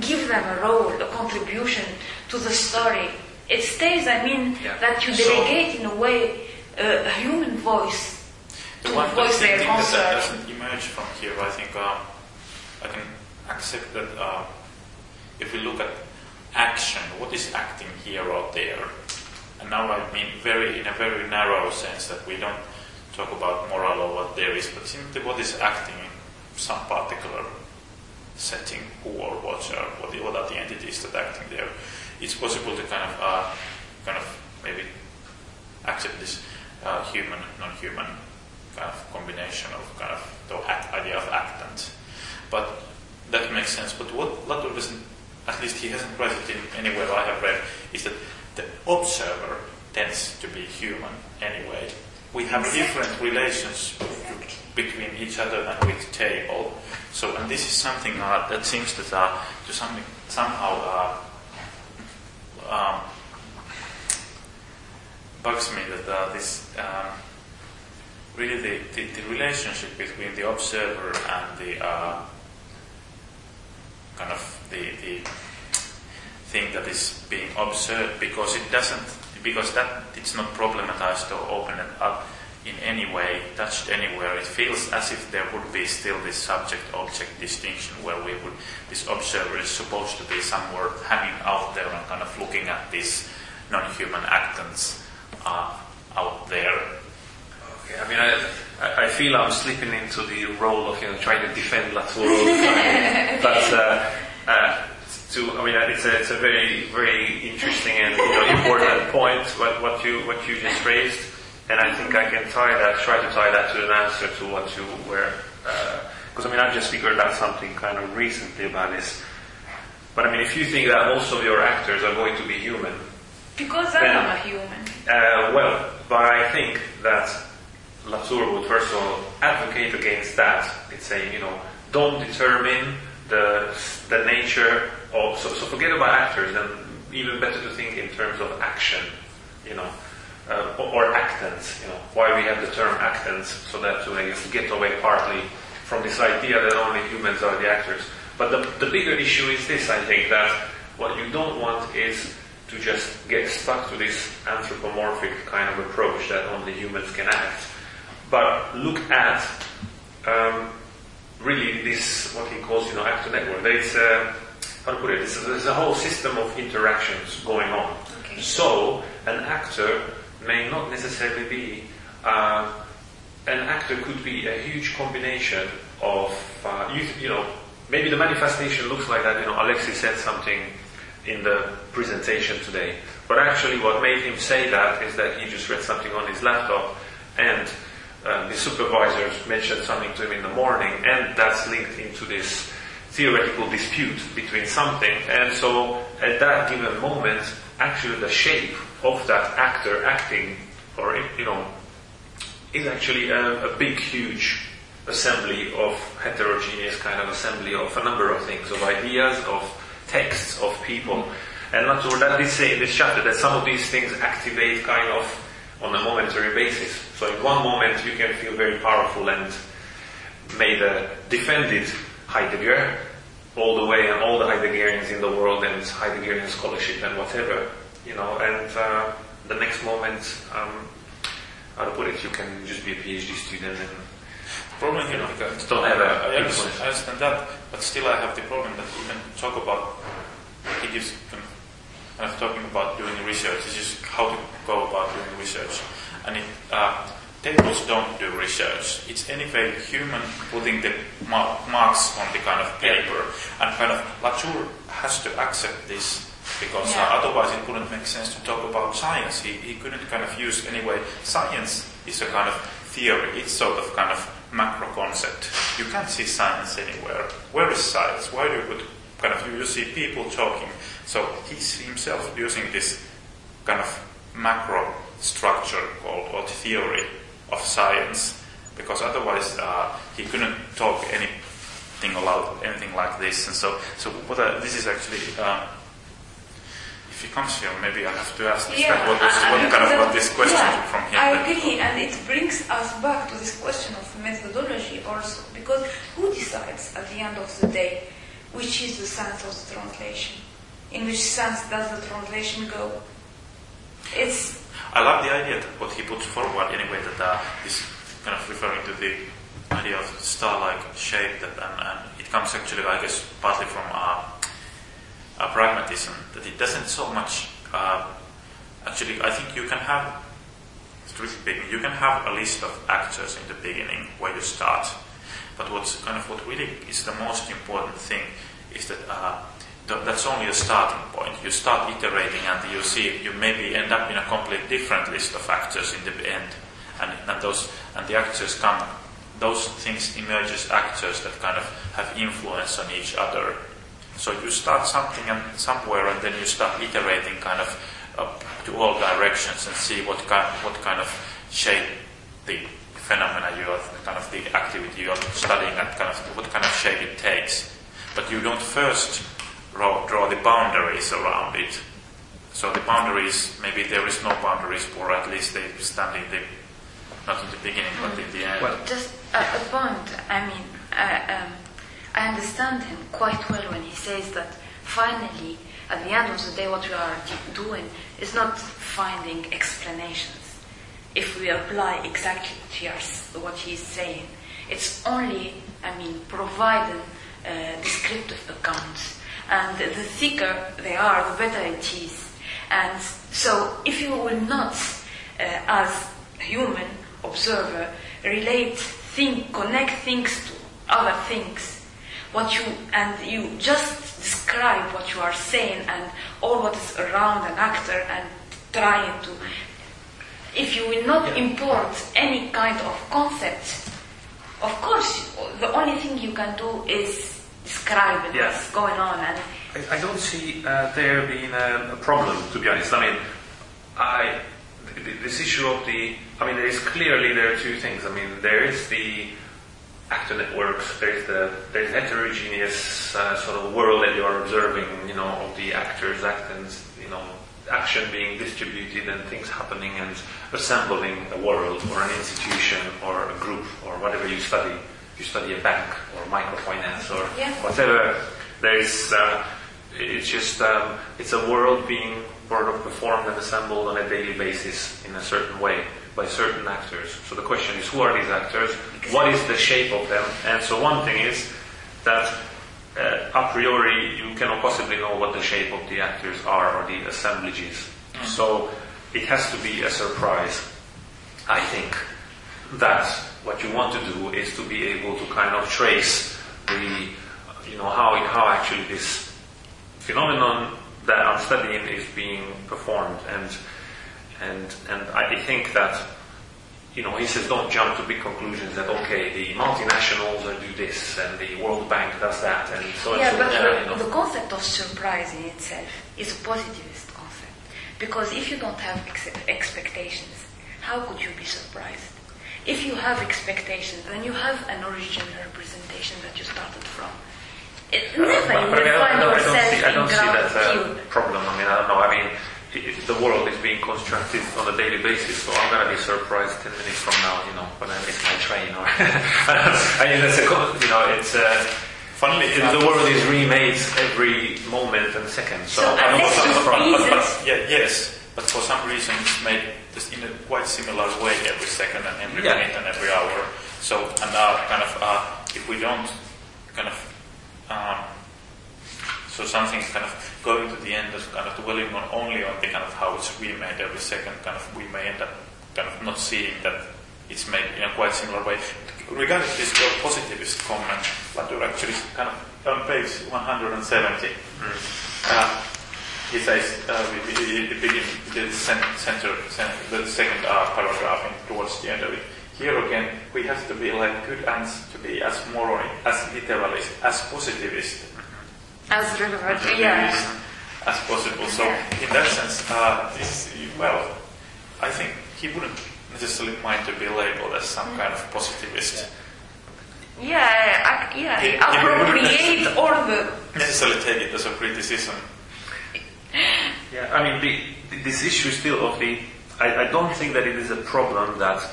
give them a role, a contribution to the story, it stays, I mean, Yeah. that you So- delegate in a way uh, a human voice The to one voice thing their that concern. doesn't emerge from here, I think um, I can accept that uh, if we look at action, what is acting here or there? And now I mean very in a very narrow sense that we don't talk about moral or what there is, but simply what is acting in some particular setting, who or what are what, what are the entities that are acting there. It's possible to kind of uh, kind of maybe accept this uh, human, non-human kind of combination of kind of the idea of actant. But that makes sense. But what Latour doesn't, at least he hasn't read it in anywhere I have read, is that the observer tends to be human anyway. We have different relations between each other and with table. So, and this is something uh, that seems uh, to some, somehow uh, um, bugs me that uh, this um, really the, the, the relationship between the observer and the uh, kind of the, the thing that is being observed because it doesn't because that it's not problematized or opened up in any way, touched anywhere. It feels as if there would be still this subject-object distinction where we would this observer is supposed to be somewhere hanging out there and kind of looking at these non-human actants uh, out there. Okay, I mean, I, I- feel I'm slipping into the role of you know trying to defend Latour all the time. but uh, uh, to, I mean, it's a, it's a very very interesting and you know, important [LAUGHS] point what, what you what you just raised, and I think I can tie that, try to tie that to an answer to what you were. Because I mean, I've just figured out something kind of recently about this. But I mean, if you think that most of your actors are going to be human, Because I Then- am a human. uh, well, but I think that Latour would first of all advocate against that. It's saying, you know, don't determine the the nature So, so forget about actors, and even better to think in terms of action, you know, uh, or, or actants. You know, why we have the term actants, so that to I guess, get away partly from this idea that only humans are the actors. But the, the bigger issue is this, I think, that what you don't want is to just get stuck to this anthropomorphic kind of approach that only humans can act, but look at um, really this what he calls you know actor network. There's uh, how to put it. There's, there's a whole system of interactions going on. Okay. So an actor may not necessarily be. Uh, an actor could be a huge combination of uh, you, you know maybe the manifestation looks like that. You know, Alexis said something in the presentation today, but actually what made him say that is that he just read something on his laptop and um, the supervisors mentioned something to him in the morning, and that's linked into this theoretical dispute between something. And so, at that given moment, actually the shape of that actor acting, or you know, is actually a, a big, huge assembly of heterogeneous kind of assembly of a number of things, of ideas, of texts, of people. And Latour that did say in this chapter that some of these things activate kind of on a momentary basis. So in one moment you can feel very powerful and made a defended Heidegger all the way and all the Heideggerians in the world and Heideggerian scholarship and whatever, you know, and uh, the next moment, um, how to put it, you can just be a PhD student and problem here You know, because don't have a I, understand, I understand that, but still I have the problem that we can talk about. He gives kind of, kind of talking about doing research. It's just how to go about doing research, and it, uh, tables don't do research. It's anyway human putting the mar- marks on the kind of paper, and kind of Latour has to accept this. Because Yeah. uh, otherwise it wouldn't make sense to talk about science. He, he couldn't kind of use anyway. Science is a kind of theory. It's sort of kind of macro concept. You can't see science anywhere. Where is science? Why do you put kind of you, you see people talking? So he's himself using this kind of macro structure called or theory of science because otherwise uh, he couldn't talk anything about anything like this. And so, so what I, this is actually, um, if he comes here, maybe I have to ask Yeah, what, was, I- I what kind of what this question yeah, from him. I agree, and it brings us back to this question of methodology also, because who decides at the end of the day which is the sense of the translation? In which sense does the translation go? It's I love the idea that what he puts forward anyway that uh, is kind of referring to the idea of star-like shape that and, and it comes actually I guess partly from uh, uh, pragmatism that it doesn't so much uh, actually I think you can have strictly speaking you can have a list of actors in the beginning where you start but what's kind of what really is the most important thing is that uh, that's only a starting point. You start iterating and you see you maybe end up in a completely different list of actors in the end, and, and those and the actors come. Those things emerge as actors that kind of have influence on each other. So you start something and somewhere, and then you start iterating kind of to all directions and see what kind what kind of shape the phenomena you are kind of the activity you are studying and kind of what kind of shape it takes. But you don't first draw, draw the boundaries around it. So the boundaries, maybe there is no boundaries, or at least they stand in the not in the beginning, but in the end. Well, just a, a point. I mean, uh, um, I understand him quite well when he says that finally, at the end of the day, what we are doing is not finding explanations. If we apply exactly what he, is saying, it's only, I mean, providing uh, descriptive accounts. And the thicker they are, the better it is. And so, if you will not, uh, as a human observer, relate, think, connect things to other things, what you and you just describe what you are saying and all what is around an actor and trying to. If you will not import any kind of concept, of course, the only thing you can do is describe it, Yes. what's going on, and I, I don't see uh, there being a, a problem, to be honest. I mean, I th- this issue of the, I mean, there is clearly there are two things. I mean, there is the actor networks. There is the there's heterogeneous uh, sort of world that you are observing. You know, of the actors, actors, you know, action being distributed and things happening and assembling a world or an institution or a group or whatever you study. You study a bank or microfinance or Yeah. whatever. There is. Uh, it's just um, it's a world being sort of performed and assembled on a daily basis in a certain way by certain actors. So the question is, who are these actors? What is the shape of them? And so one thing is that uh, a priori you cannot possibly know what the shape of the actors are or the assemblages. So it has to be a surprise. I think that what you want to do is to be able to kind of trace the, you know, how how actually this phenomenon that I'm studying is being performed, and and and I think that you know he says don't jump to big conclusions that okay the multinationals do this and the World Bank does that and so and Yeah, so but on, the, you know. the concept of surprise in itself is a positivist concept. Because if you don't have ex- expectations, how could you be surprised? If you have expectations, then you have an original representation that you started from. It, never you But I, will mean, I, find don't- I don't yourself see, I in don't see ground that uh, problem. I mean, I don't know. I mean, i i the world is being constructed on a daily basis, so I'm going to be surprised 10 minutes from now, you know, when I miss my train. Or [LAUGHS] I mean, that's a, you know, it's, uh, Funnily it- the world is remade every moment and second. So, So I'm unless not you surprised. freeze But, it, but, yeah, yes, but for some reason it's made just in a quite similar way every second and every Yeah. minute and every hour. So, and uh, kind of, uh, if we don't kind of, um, so something kind of going to the end of kind of dwelling on only on the kind of how it's remade every second, kind of we may end up kind of not seeing that it's made in a quite similar way. Regarding this your positivist comment, but you're actually kind of on page 170. Uh, he says, uh, begin the cen- center, the second uh, paragraph in, towards the end of it. Here again, we have to be like good ants to be as moral, as literalist, as positivist as relevant, yeah. as possible. So, in that sense, uh, this, well, I think he wouldn't necessarily mind to be labeled as some kind of positivist. Yeah, I, yeah, He- he would- appropriate all the Necessarily take it as a criticism. Yeah, I mean, the, this issue still of the, I, I don't think that it is a problem that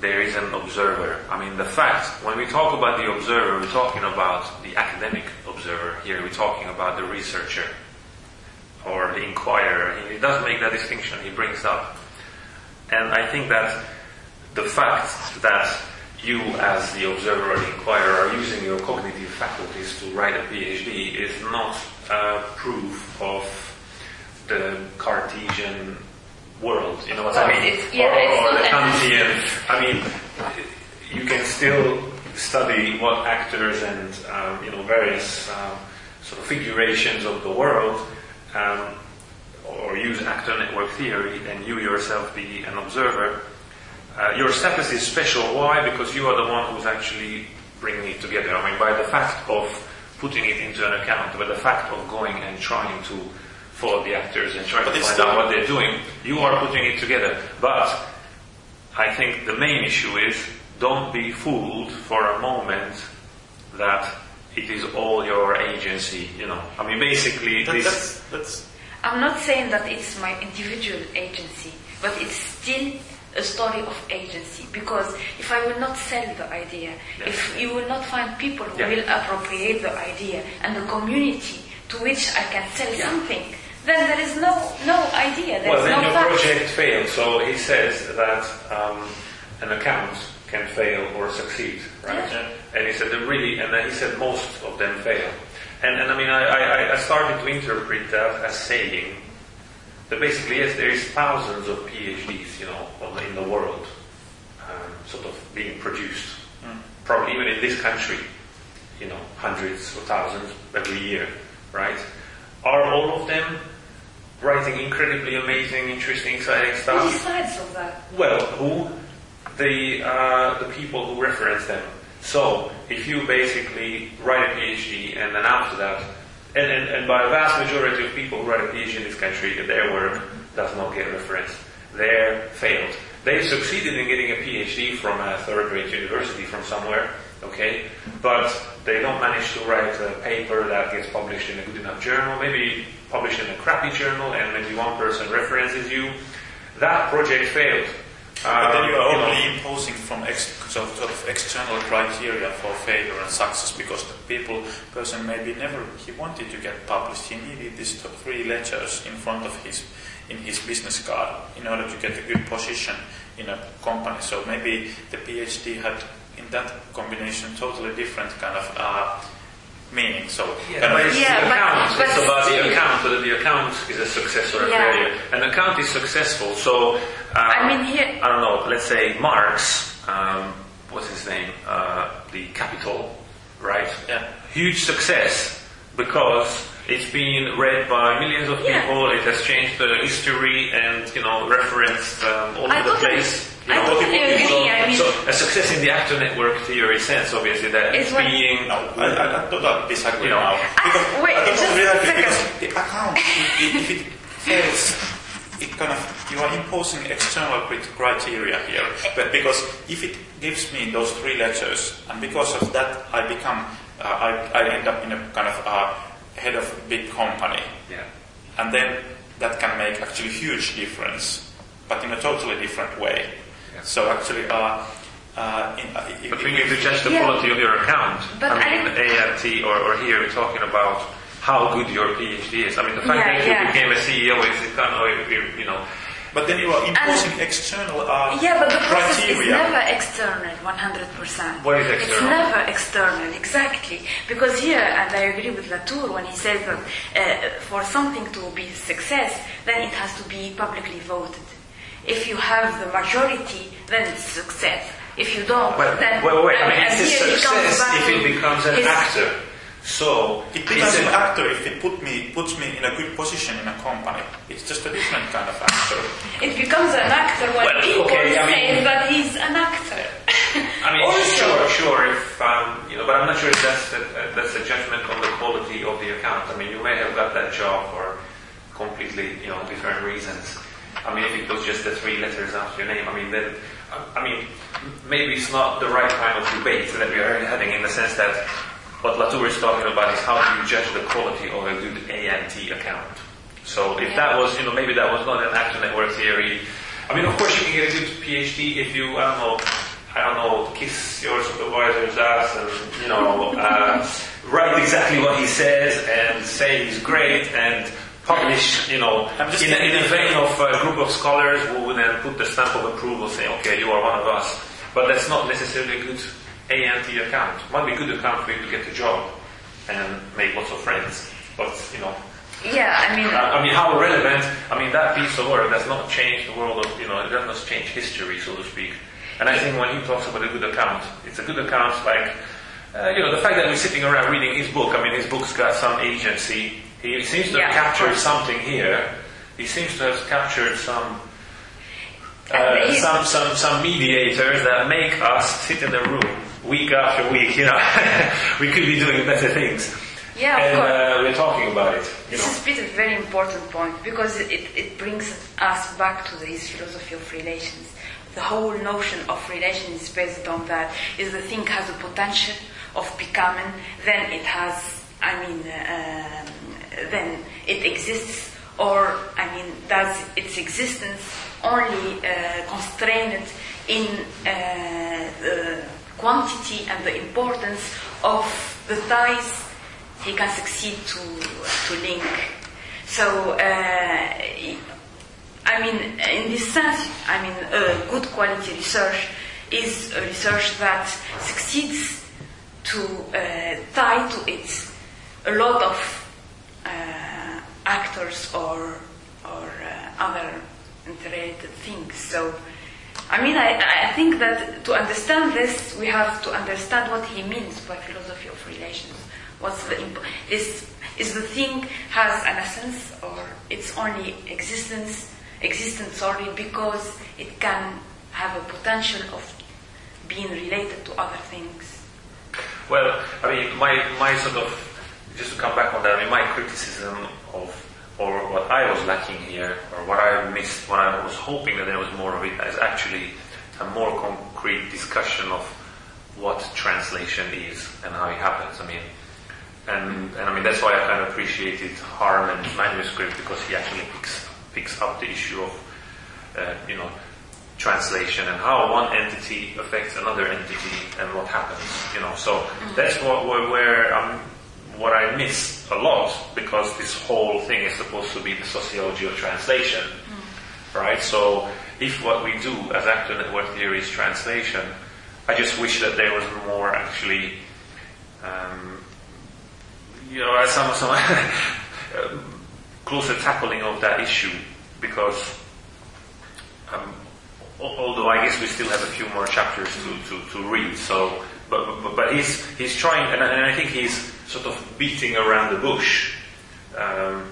there is an observer. I mean, the fact, when we talk about the observer, we're talking about the academic observer here, we're talking about the researcher or the inquirer. He does make that distinction, he brings up. And I think that the fact that you, as the observer or the inquirer, are using your cognitive faculties to write a PhD is not uh, proof of the Cartesian world. You know what I mean? yeah, or, or the Kantian. I mean, you can still study what actors and um, you know various um, sort of figurations of the world, um, or use actor network theory, and you yourself be an observer. Uh, your status is special. Why? Because you are the one who's actually bringing it together. I mean, by the fact of putting it into an account, by the fact of going and trying to follow the actors and trying But to find out what they're doing, you are putting it together. But I think the main issue is don't be fooled for a moment that it is all your agency. You know, I mean, basically, That, this. that's, that's, I'm not saying that it's my individual agency, but it's still a story of agency because if I will not sell the idea, Yeah. if you will not find people who Yeah. will appropriate the idea and the community to which I can sell Yeah. something, then there is no no idea. There Well, is then no your fact. project failed. So he says that um, an account can fail or succeed, right? Yeah. And he said that really, and then he said most of them fail. And, and I mean, I, I, I started to interpret that as saying that basically, yes, there is thousands of PhDs, you know, in the world, um, sort of being produced. Probably even in this country, you know, hundreds or thousands every year, right? Are all of them writing incredibly amazing, interesting, exciting Who stuff? decides of that? Well, who? The, uh, the people who reference them. So, if you basically write a PhD and then after that, and, and, and by a vast majority of people who write a PhD in this country, their work does not get referenced. They're failed. They succeeded in getting a PhD from a third-rate university from somewhere, okay, but they don't manage to write a paper that gets published in a good enough journal, maybe published in a crappy journal, and maybe one person references you. That project failed. but then Um, you are know, only imposing from ex, sort of external criteria for failure and success because the people, person maybe never, he wanted to get published. He needed these top three letters in front of his, in his business card in order to get a good position in a company. So maybe the PhD had that combination totally different kind of uh, meaning. So Yeah, kind of- it's Yeah, the account. but it's about the account, whether the account is a success or a Yeah. failure. An account is successful, so uh, I mean, here- I don't know. Let's say Marx. Um, what's his name? Uh, the Capital, right? Yeah. Huge success because it's been read by millions of Yeah. people. It has changed the history and you know referenced um, all over the place. You I totally agree. So, I mean- so a success in the actor network theory sense, obviously, that It's it's what- being No, I, I, I totally disagree You know. now. Because Ah, wait, I don't just really agree because the account, if, if it fails, it kind of, you are imposing external criteria here. But because if it gives me those three letters, and because of that I become, uh, I, I end up in a kind of uh, head of a big company, yeah. and then that can make actually huge difference, but in a totally different way. Yeah. So actually, uh, uh, in, uh, if- But we if- need to judge the Yeah. quality of your account. But I mean, I- ANT or, or here we're talking about how good your PhD is. I mean, the fact Yeah, that you yeah. became a CEO is kind of, you know, But then you are imposing external uh, Yeah, but the process is criteria. never external, 100%. What is external? It's never external, exactly. Because here, and I agree with Latour when he says that uh, for something to be success, then it has to be publicly voted. If you have the majority, then it's success. If you don't, well, then... well, wait, I mean, and it's a here he comes success back if it becomes an actor. So, It becomes an actor if it put me, puts me in a good position in a company. It's just a different kind of actor. It becomes an actor when Well, people okay, I say mean- that he's an actor. [LAUGHS] I mean, Also- sure, sure. If um, you know, but I'm not sure if that's a, uh, that's a judgment on the quality of the account. I mean, you may have got that job for completely, you know, different reasons. I mean, if it was just the three letters after your name, I mean, then, I- mean, maybe it's not the right kind of debate that we are having in the sense that what Latour is talking about is how do you judge the quality of a good ANT account. So if that was, you know, maybe that was not an actor network theory. I mean, of course, you can get a good PhD if you, I don't know, I don't know, kiss your supervisor's ass and, you know, uh, write exactly what he says and say he's great and publish, you know, I'm just in, a, in a vein of a group of scholars who would then put the stamp of approval saying, okay, you are one of us. But that's not necessarily a good ANT account. It Might be a good account for you to get a job and make lots of friends. But, you know, Yeah, I mean, uh, I mean, how relevant, I mean, that piece of work does not change the world of, you know, it does not change history, so to speak. And I think when he talks about a good account, it's a good account like, uh, you know, the fact that we're sitting around reading his book, I mean, his book's got some agency. He seems to have captured something here. He seems to have captured some, And uh, some, some, some mediators that make us sit in a room week after week, you know. [LAUGHS] we could be doing better things. Yeah, of and course. uh, we're talking about it, you This know. is Peter's very important point because it, it brings us back to this philosophy of relations. The whole notion of relation is based on that. Is the thing has a potential of becoming, then it has, I mean, um, then it exists, or I mean, does its existence only uh, constrained in uh, the quantity and the importance of the ties he can succeed to to link. So, uh, I mean, in this sense, I mean, uh, good quality research is a research that succeeds to uh, tie to it a lot of actors or or uh, other interrelated things. So. I mean, I, I think that to understand this, we have to understand what he means by philosophy of relations. What's the imp- is is the thing has an essence or its only existence existence only because it can have a potential of being related to other things. Well, I mean, my, my sort of, just to come back on that, I mean, my criticism of, or what I was lacking here, or what I missed, what I was hoping that there was more of it, is actually a more concrete discussion of what translation is and how it happens. I mean, and, and I mean, that's why I kind of appreciated Harman's manuscript because he actually picks, picks up the issue of, uh, you know, translation and how one entity affects another entity and what happens, you know. So that's what where, where um, what I miss a lot because this whole thing is supposed to be the sociology of translation, right? So if what we do as actor network theory is translation, I just wish that there was more actually, um, you know, some some [LAUGHS] closer tackling of that issue because. Um, although I guess we still have a few more chapters to, to, to read. So, but, but, but he's he's trying, and, and I think he's sort of beating around the bush. Um,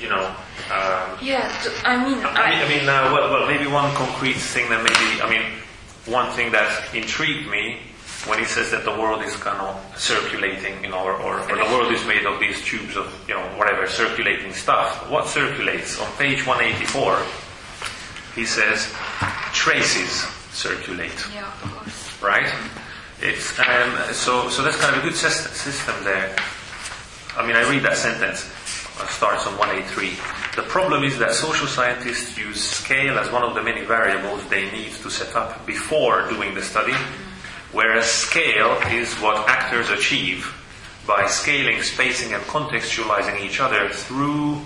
you know. Um, Yeah, I mean, I mean, I mean uh, well, well, maybe one concrete thing that maybe, I mean, one thing that intrigued me when he says that the world is kind of circulating, you know, or, or, or the world is made of these tubes of, you know, whatever, circulating stuff. What circulates? On page 184, he says, traces circulate yeah, of course. right? It's um, so so that's kind of a good syst- system there. I mean, I read that sentence. It starts on 183. The problem is that social scientists use scale as one of the many variables they need to set up before doing the study, whereas scale is what actors achieve by scaling, spacing, and contextualizing each other through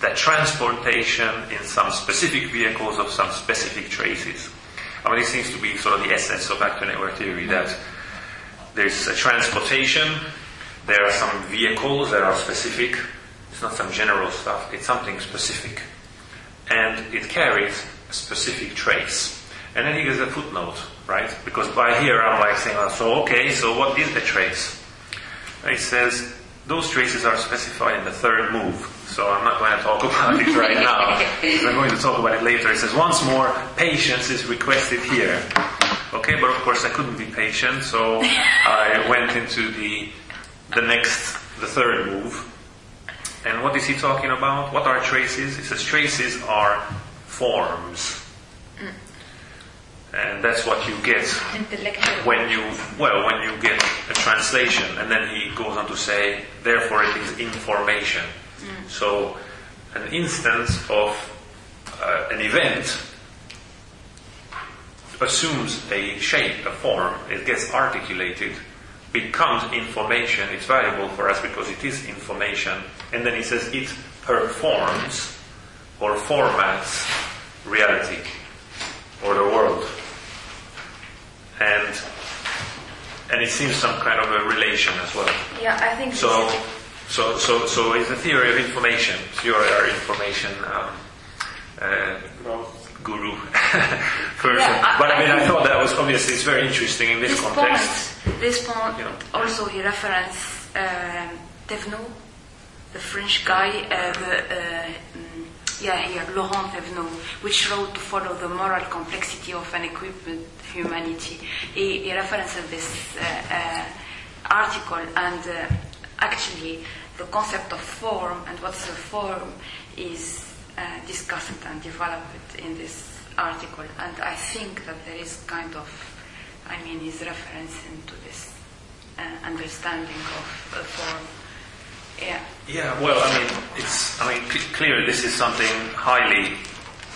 the transportation in some specific vehicles of some specific traces. I mean, this seems to be sort of the essence of actor network theory that there's a transportation, there are some vehicles that are specific, it's not some general stuff, it's something specific. And it carries a specific trace. And then he gives a footnote, right? Because by here I'm like saying, oh, so okay, so what is the trace? And he says, those traces are specified in the third move. So I'm not going to talk [LAUGHS] about it right now. [LAUGHS] I'm going to talk about it later. It says, once more, patience is requested here. Okay, but of course I couldn't be patient, so I [LAUGHS] went into the, the next, the third move. And what is he talking about? What are traces? He says traces are forms. Mm. And that's what you get when you well when you get a translation and then he goes on to say therefore it is information So an instance of uh, an event assumes a shape, a form, it gets articulated, becomes information, it's valuable for us because it is information, and then it says it performs or formats reality or the world. And and it seems some kind of a relation as well. Yeah, I think So, so, so, so it's a theory of information. So you're our information um, uh, guru [LAUGHS] person. Yeah, I- but I mean, I I thought that was obviously it's very interesting in this, this context. point, this point You know. also he referenced um, Thévenot, the French guy, uh, the, uh, mm, yeah, here, Laurent Thévenot, which wrote to follow the moral complexity of an equipment humanity. He, he referenced this uh, uh, article and uh, actually the concept of form and what's a form is uh, discussed and developed in this article. And I think that there is kind of, I mean, is referencing to this uh, understanding of a form. Yeah. Yeah, well, I mean, it's, I mean, c- clearly this is something highly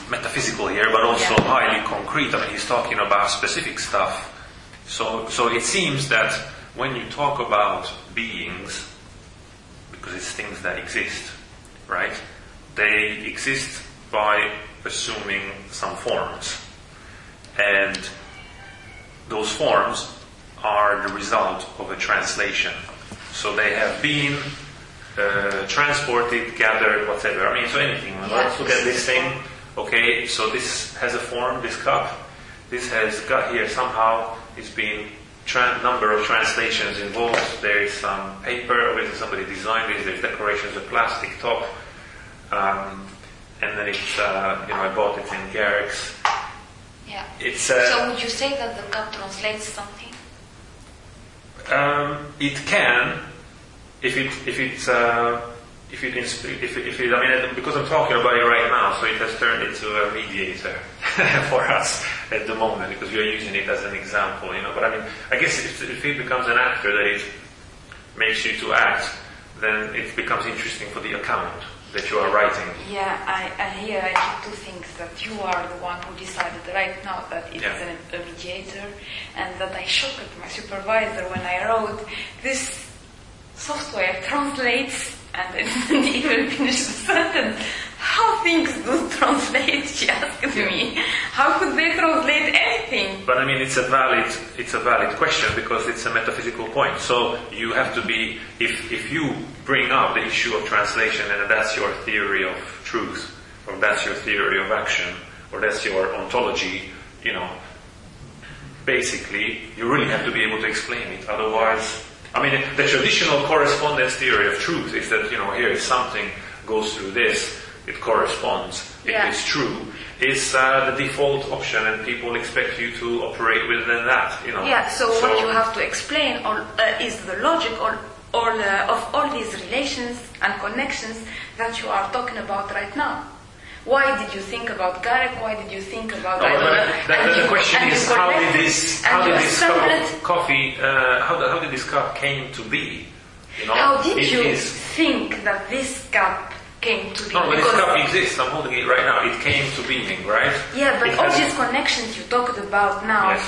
metaphysical here, but also Yeah. highly concrete. I mean, he's talking about specific stuff. So, so it seems that when you talk about beings, because it's things that exist, right? They exist by assuming some forms. And those forms are the result of a translation. So they have been uh, transported, gathered, whatever. I mean, so anything. Let's look at this thing. Okay, so this has a form, this cup. This has got here somehow. It's been tran number of translations involved. There is some paper. Obviously, somebody designed this. There's decorations, a plastic top, um, and then it's uh, you know I bought it in Garrick's. Yeah. It's uh, So would you say that the cup translates something? Um, it can, if it if it's. uh, if it if it, if it, I mean because I'm talking about it right now, so it has turned into a mediator [LAUGHS] for us at the moment because we are using it as an example, you know. But I mean, I guess if, if it becomes an actor that it makes you to act, then it becomes interesting for the account that you are writing. Yeah, I, and here I keep two things that you are the one who decided right now that it is Yeah. an, a mediator, and that I shocked my supervisor when I wrote this software translates, and [LAUGHS] I didn't even finish the sentence. How things do translate? She asked me. How could they translate anything? But I mean, it's a valid, it's a valid question because it's a metaphysical point. So you have to be, if, if you bring up the issue of translation and that's your theory of truth, or that's your theory of action, or that's your ontology, you know, basically, you really have to be able to explain it. Otherwise, I mean, the traditional correspondence theory of truth is that, you know, here is something goes through this, it corresponds, Yeah. it is true. Is uh, the default option, and people expect you to operate within that, you know. Yeah, so, what you have to explain all, uh, is the logic all, all, uh, of all these relations and connections that you are talking about right now. Why did you think about Garek? Why did you think about No, but the, and the you- question is how did this how did this cup of coffee uh, how, how did this cup came to be? You know, How did It you is- think that this cup came to be? No, but this cup exists. I'm holding it right now. It came to being, right? Yeah, but It all these connections you talked about now Yes.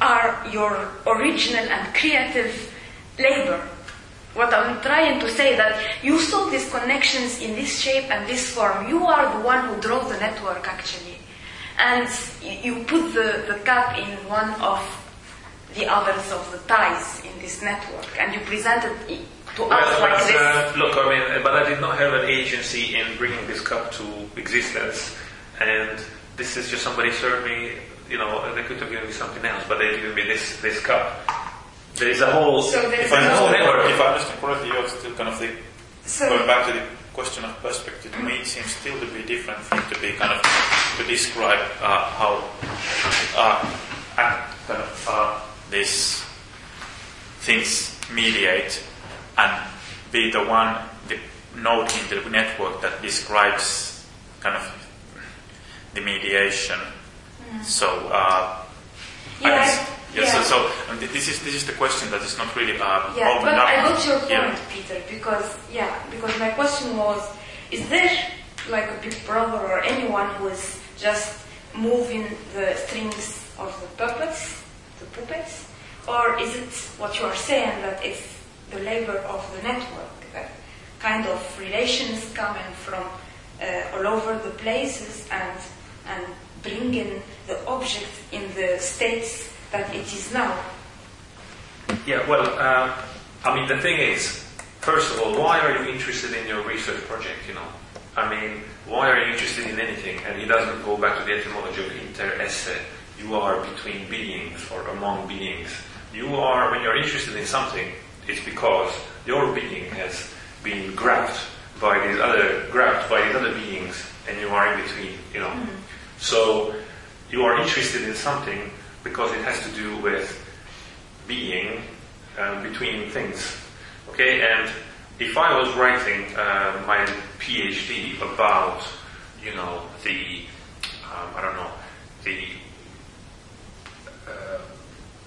are your original and creative labor. What I'm trying to say that you saw these connections in this shape and this form. You are the one who drove the network actually. And you put the, the cap in one of the others of the ties in this network and you presented it to us like this. uh, look, I mean, but I did not have an agency in bringing this cup to existence, and this is just somebody served me. You know, they could have given me something else, but they gave me this this cup. There is a whole, So If I no- whole understand, network. if I understand correctly, you're still kind of the, So- going back to the question of perspective. To me, it seems still to be different thing to be kind of to describe uh, how uh, kind of uh, these things mediate and be the one the node in the network that describes kind of the mediation. So. Uh, Yeah, guess- yes, yeah. so, so um, this is this is the question that is not really uh, Yeah, but. I got your point, Yeah. Peter, because yeah, because my question was is there like a big brother or anyone who is just moving the strings of the puppets, the puppets, or is it what you are saying that it's the labor of the network, that kind of relations coming from uh, all over the places and and bringing the object in the states that it is now? Yeah, well, uh, I mean, the thing is, first of all, why are you interested in your research project, you know? I mean, why are you interested in anything? And he doesn't go back to the etymology of inter esse. You are between beings or among beings. You are, when you're interested in something, it's because your being has been grabbed by these other, grabbed by these other beings, and you are in between, you know. Mm-hmm. So, you are interested in something because it has to do with being um, between things. Okay, and if I was writing uh, my PhD about, you know, the, um, I don't know, the, uh,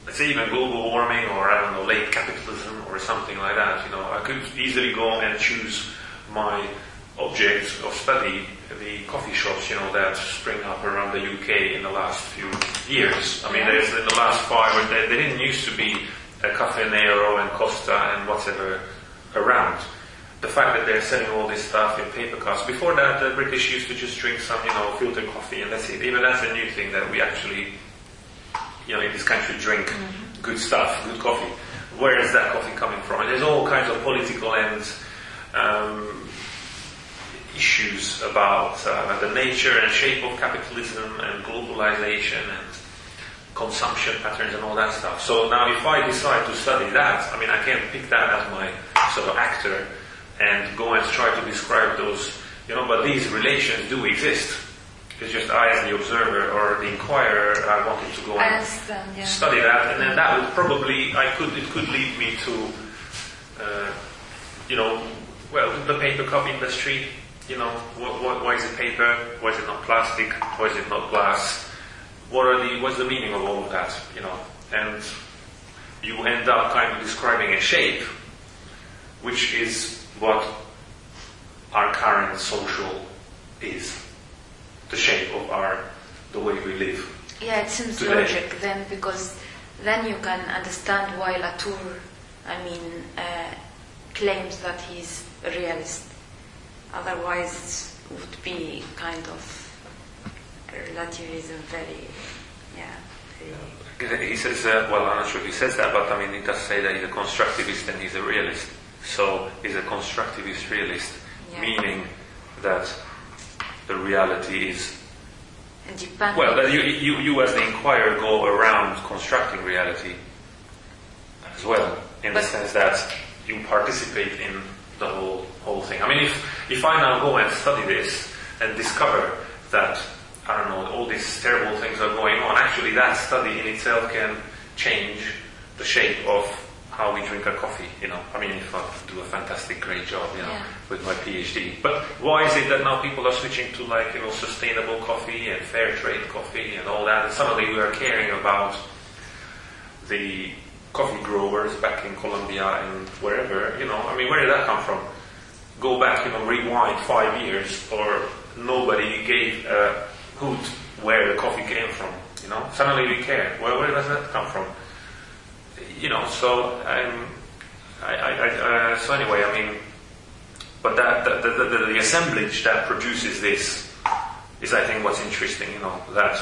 let's say even global warming or I don't know, late capitalism or something like that, you know, I could easily go and choose my object of study, the coffee shops, you know, that spring up around the UK in the last few years. I mean, there's in the last five, there, there didn't used to be a Caffè Nero and Costa and whatever around. The fact that they're selling all this stuff in paper cups. Before that, the British used to just drink some, you know, filtered coffee and that's it. Even that's a new thing that we actually, you know, in this country drink mm-hmm. good stuff, good coffee. Where is that coffee coming from? And there's all kinds of political and um, issues about uh, the nature and shape of capitalism and globalization and consumption patterns and all that stuff. So now if I decide to study that, I mean I can pick that as my sort of actor and go and try to describe those, you know, but these relations do exist. It's just I as the observer or the inquirer, I wanted to go and yeah. study that and then that would probably, I could, it could lead me to, uh, you know, well, the paper cup industry, you know, what, what, why is it paper? Why is it not plastic? Why is it not glass? what are the, what's the meaning of all of that, you know? And you end up kind of describing a shape, which is what our current social is. The shape of our, the way we live. Yeah, it seems today. logic then, because then you can understand why Latour, I mean, uh, claims that he's a realist. Otherwise, it would be kind of relativism very, yeah. Very he says, uh, well, I'm not sure if he says that, but I mean, he does say that he's a constructivist and he's a realist. So he's a constructivist realist, yeah. meaning that the reality is. Well, that you, you, you as the inquirer go around constructing reality as well, in but the sense that you participate in the whole whole thing. I mean, if if I now go and study this and discover that I don't know, all these terrible things are going on. Actually, that study in itself can change the shape of how we drink our coffee, you know. I mean, if I do a fantastic, great job, you know, yeah. with my PhD. But why is it that now people are switching to like, you know, sustainable coffee and fair trade coffee and all that? And suddenly we are caring about the coffee growers back in Colombia and wherever, you know. I mean, where did that come from? Go back, you know, rewind five years or nobody gave a hoot where the coffee came from. You know, suddenly we care. Where, where does that come from? You know, so I'm, I, I, I uh, so anyway, I mean, but that the, the, the, the, assemblage that produces this is, I think, what's interesting. You know, that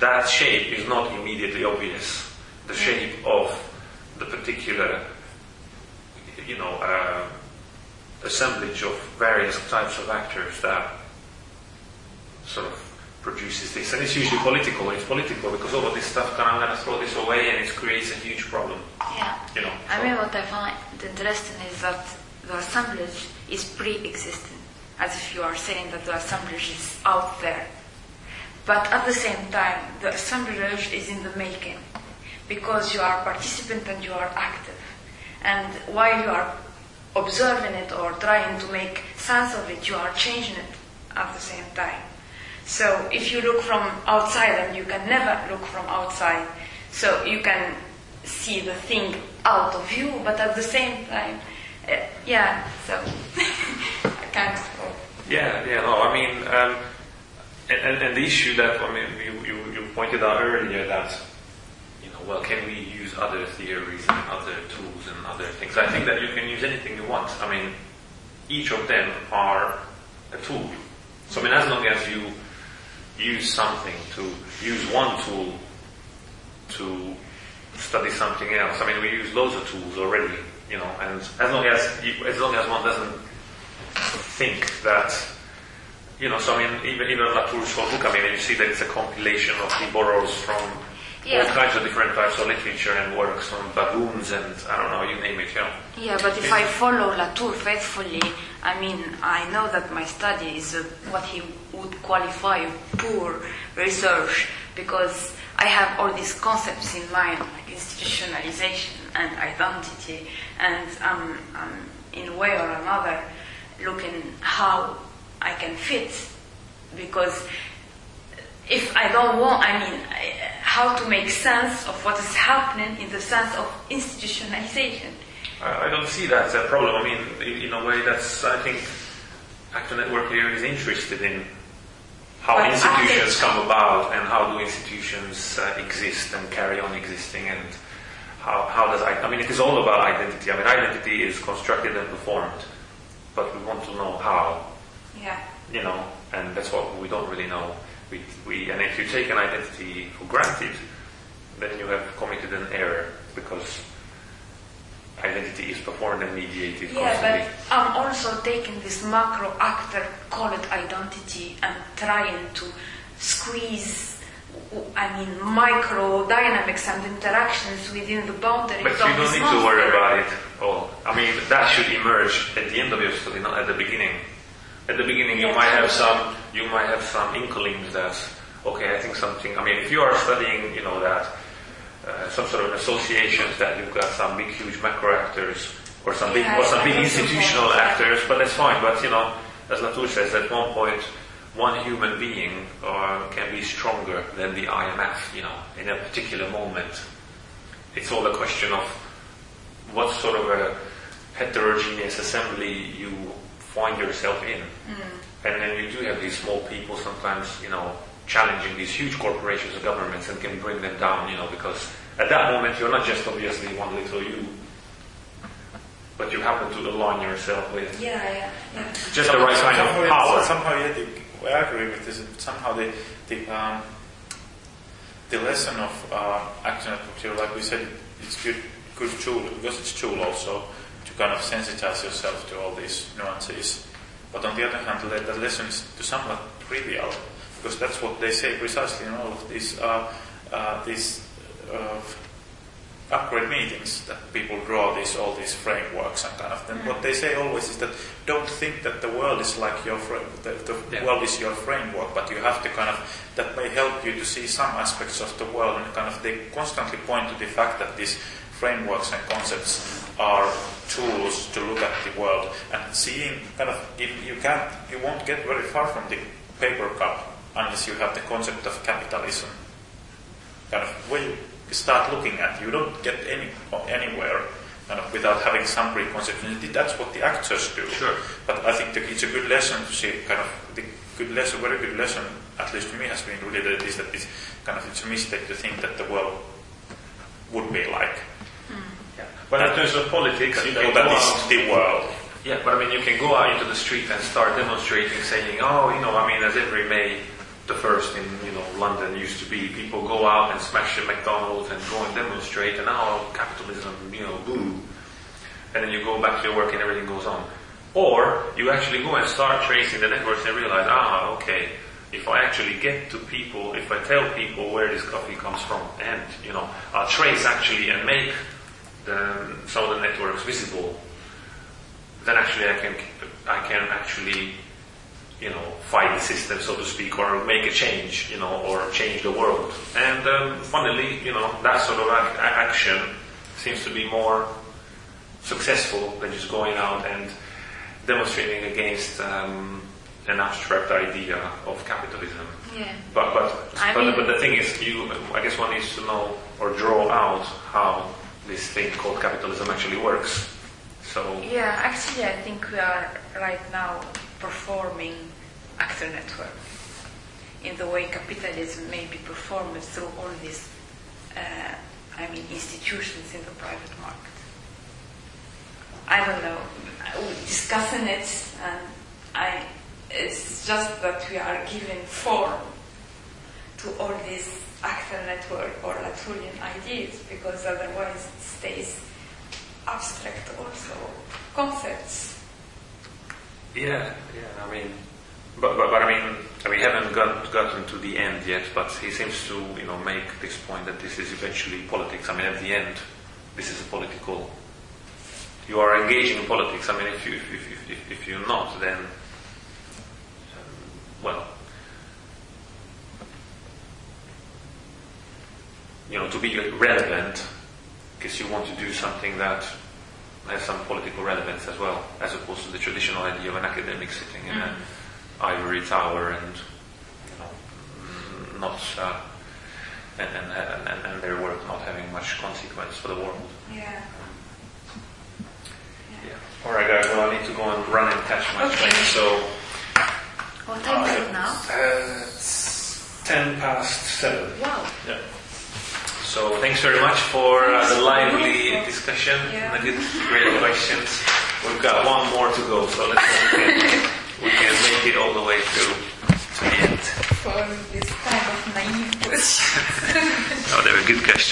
that shape is not immediately obvious. The shape of the particular, you know, uh, assemblage of various types of actors that sort of produces this. And it's usually political. It's political because all of this stuff, I'm going to throw this away and it creates a huge problem. Yeah. You know. I mean, what I find interesting is that the assemblage is pre-existing, as if you are saying that the assemblage is out there. But at the same time, the assemblage is in the making because you are participant and you are active. And while you are observing it or trying to make sense of it, you are changing it at the same time. So if you look from outside, and you can never look from outside, so you can see the thing out of you, but at the same time, uh, yeah, so [LAUGHS] I can't. Yeah, yeah, no, I mean, um, and, and, the issue that, I mean, you, you, you, pointed out earlier that, you know, well, can we use other theories and other tools and other things? I think that you can use anything you want. I mean, each of them are a tool. So, I mean, as long as you use something to use one tool to study something else. I mean, we use loads of tools already, you know, and as long as you, as long as one doesn't think that, you know, so I mean, even even Latour's whole book, I mean, you see that it's a compilation of he borrows from yeah. all kinds of different types of literature and works from baboons and I don't know, you name it, yeah. Yeah, but if I follow Latour faithfully, I mean, I know that my study is uh, what he would qualify poor research because I have all these concepts in mind, like institutionalization and identity, and um, um, in a way or another, looking how I can fit, because if I don't want, I mean, how to make sense of what is happening in the sense of institutionalization. I don't see that as a problem. I mean, in a way, that's I think Actor Network here is interested in how institutions come about and how do institutions uh, exist and carry on existing and how, how does I, I mean it is all about identity. I mean identity is constructed and performed, but we want to know how. Yeah. You know, and that's what we don't really know. We, we, and if you take an identity for granted, then you have committed an error because identity is performed and mediated yeah, constantly. but I'm also taking this macro actor called identity and trying to squeeze, I mean, micro dynamics and interactions within the boundaries of the society. but you don't need to worry about it all. I mean, that should emerge at the end of your study, not at the beginning. At the beginning, you might have some, you might have some inklings that, okay, I think something. I mean, if you are studying, you know that uh, some sort of associations that you've got some big, huge macro actors or some big, or some big institutional actors, but that's fine. But you know, as Latour says, at one point, one human being uh, can be stronger than the IMF. You know, in a particular moment, it's all a question of what sort of a heterogeneous assembly you find yourself in. Mm. And then you do have these small people sometimes, you know, challenging these huge corporations and governments and can bring them down, you know, because at that moment you're not just obviously one little you, but you happen to align yourself with yeah, yeah, yeah. just the right kind of power. Somehow, yeah, the, I agree with this. Somehow the the um, the lesson of uh, action at like we said, it's good good tool because it's tool also to kind of sensitize yourself to all these nuances. But on the other hand, that lesson is to somewhat trivial because that's what they say precisely in all of these uh, uh, these uh, upgrade meetings that people draw these all these frameworks and kind of. And what they say always is that don't think that the world is like your frame, the, the yeah. world is your framework, but you have to kind of that may help you to see some aspects of the world and kind of they constantly point to the fact that these frameworks and concepts are tools to look at the world and seeing kind of you, you can't you won't get very far from the paper cup unless you have the concept of capitalism kind of where you start looking at. You don't get any anywhere kind of without having some preconception. That's what the actors do. Sure. But I think the, it's a good lesson to see kind of the good lesson, very good lesson, at least to me, has been really that is that it's kind of it's a mistake to think that the world would be like. Mm. Yeah. But that, in terms of politics, you know, that is the world. Yeah, but I mean, you can go out into the street and start demonstrating, saying, "Oh, you know, I mean, as every May, the first in you know London used to be people go out and smash the McDonald's and go and demonstrate and now capitalism you know boo and then you go back to your work and everything goes on. Or you actually go and start tracing the networks and realize ah okay if I actually get to people if I tell people where this coffee comes from and you know I'll trace actually and make the, some of the networks visible then actually I can I can actually you know, fight the system, so to speak, or make a change, you know, or change the world. And um, funnily, you know, that sort of ac- action seems to be more successful than just going out and demonstrating against um, an abstract idea of capitalism. Yeah. But but but, mean, but the thing is, you I guess one needs to know or draw out how this thing called capitalism actually works. So yeah, actually, I think we are right now performing actor network in the way capitalism may be performed through all these, uh, I mean, institutions in the private market. I don't know. We're discussing it, and I, it's just that we are giving form to all these actor network or Latourian ideas, because otherwise it stays abstract also concepts. Yeah, yeah. I mean, but, but, but I mean, we haven't got, gotten to the end yet. But he seems to, you know, make this point that this is eventually politics. I mean, at the end, this is a political. You are engaging in politics. I mean, if you if, if, if, if you're not, then um, well, you know, to be relevant, because you want to do something that has some political relevance as well, as opposed to the traditional idea of an academic sitting in an ivory tower and you know, not uh, and, and, and, and their work not having much consequence for the world. Yeah. Yeah. All right, guys. Well, I need to go and run and catch my Okay. train. So What time is it now? uh, it's ten past seven. Wow. Yeah. So thanks very much for uh, the lively discussion Yeah. and the good, great questions. We've got one more to go, so let's. [LAUGHS] we can make it all the way through to the end. For this kind of naive question. no, they were good question.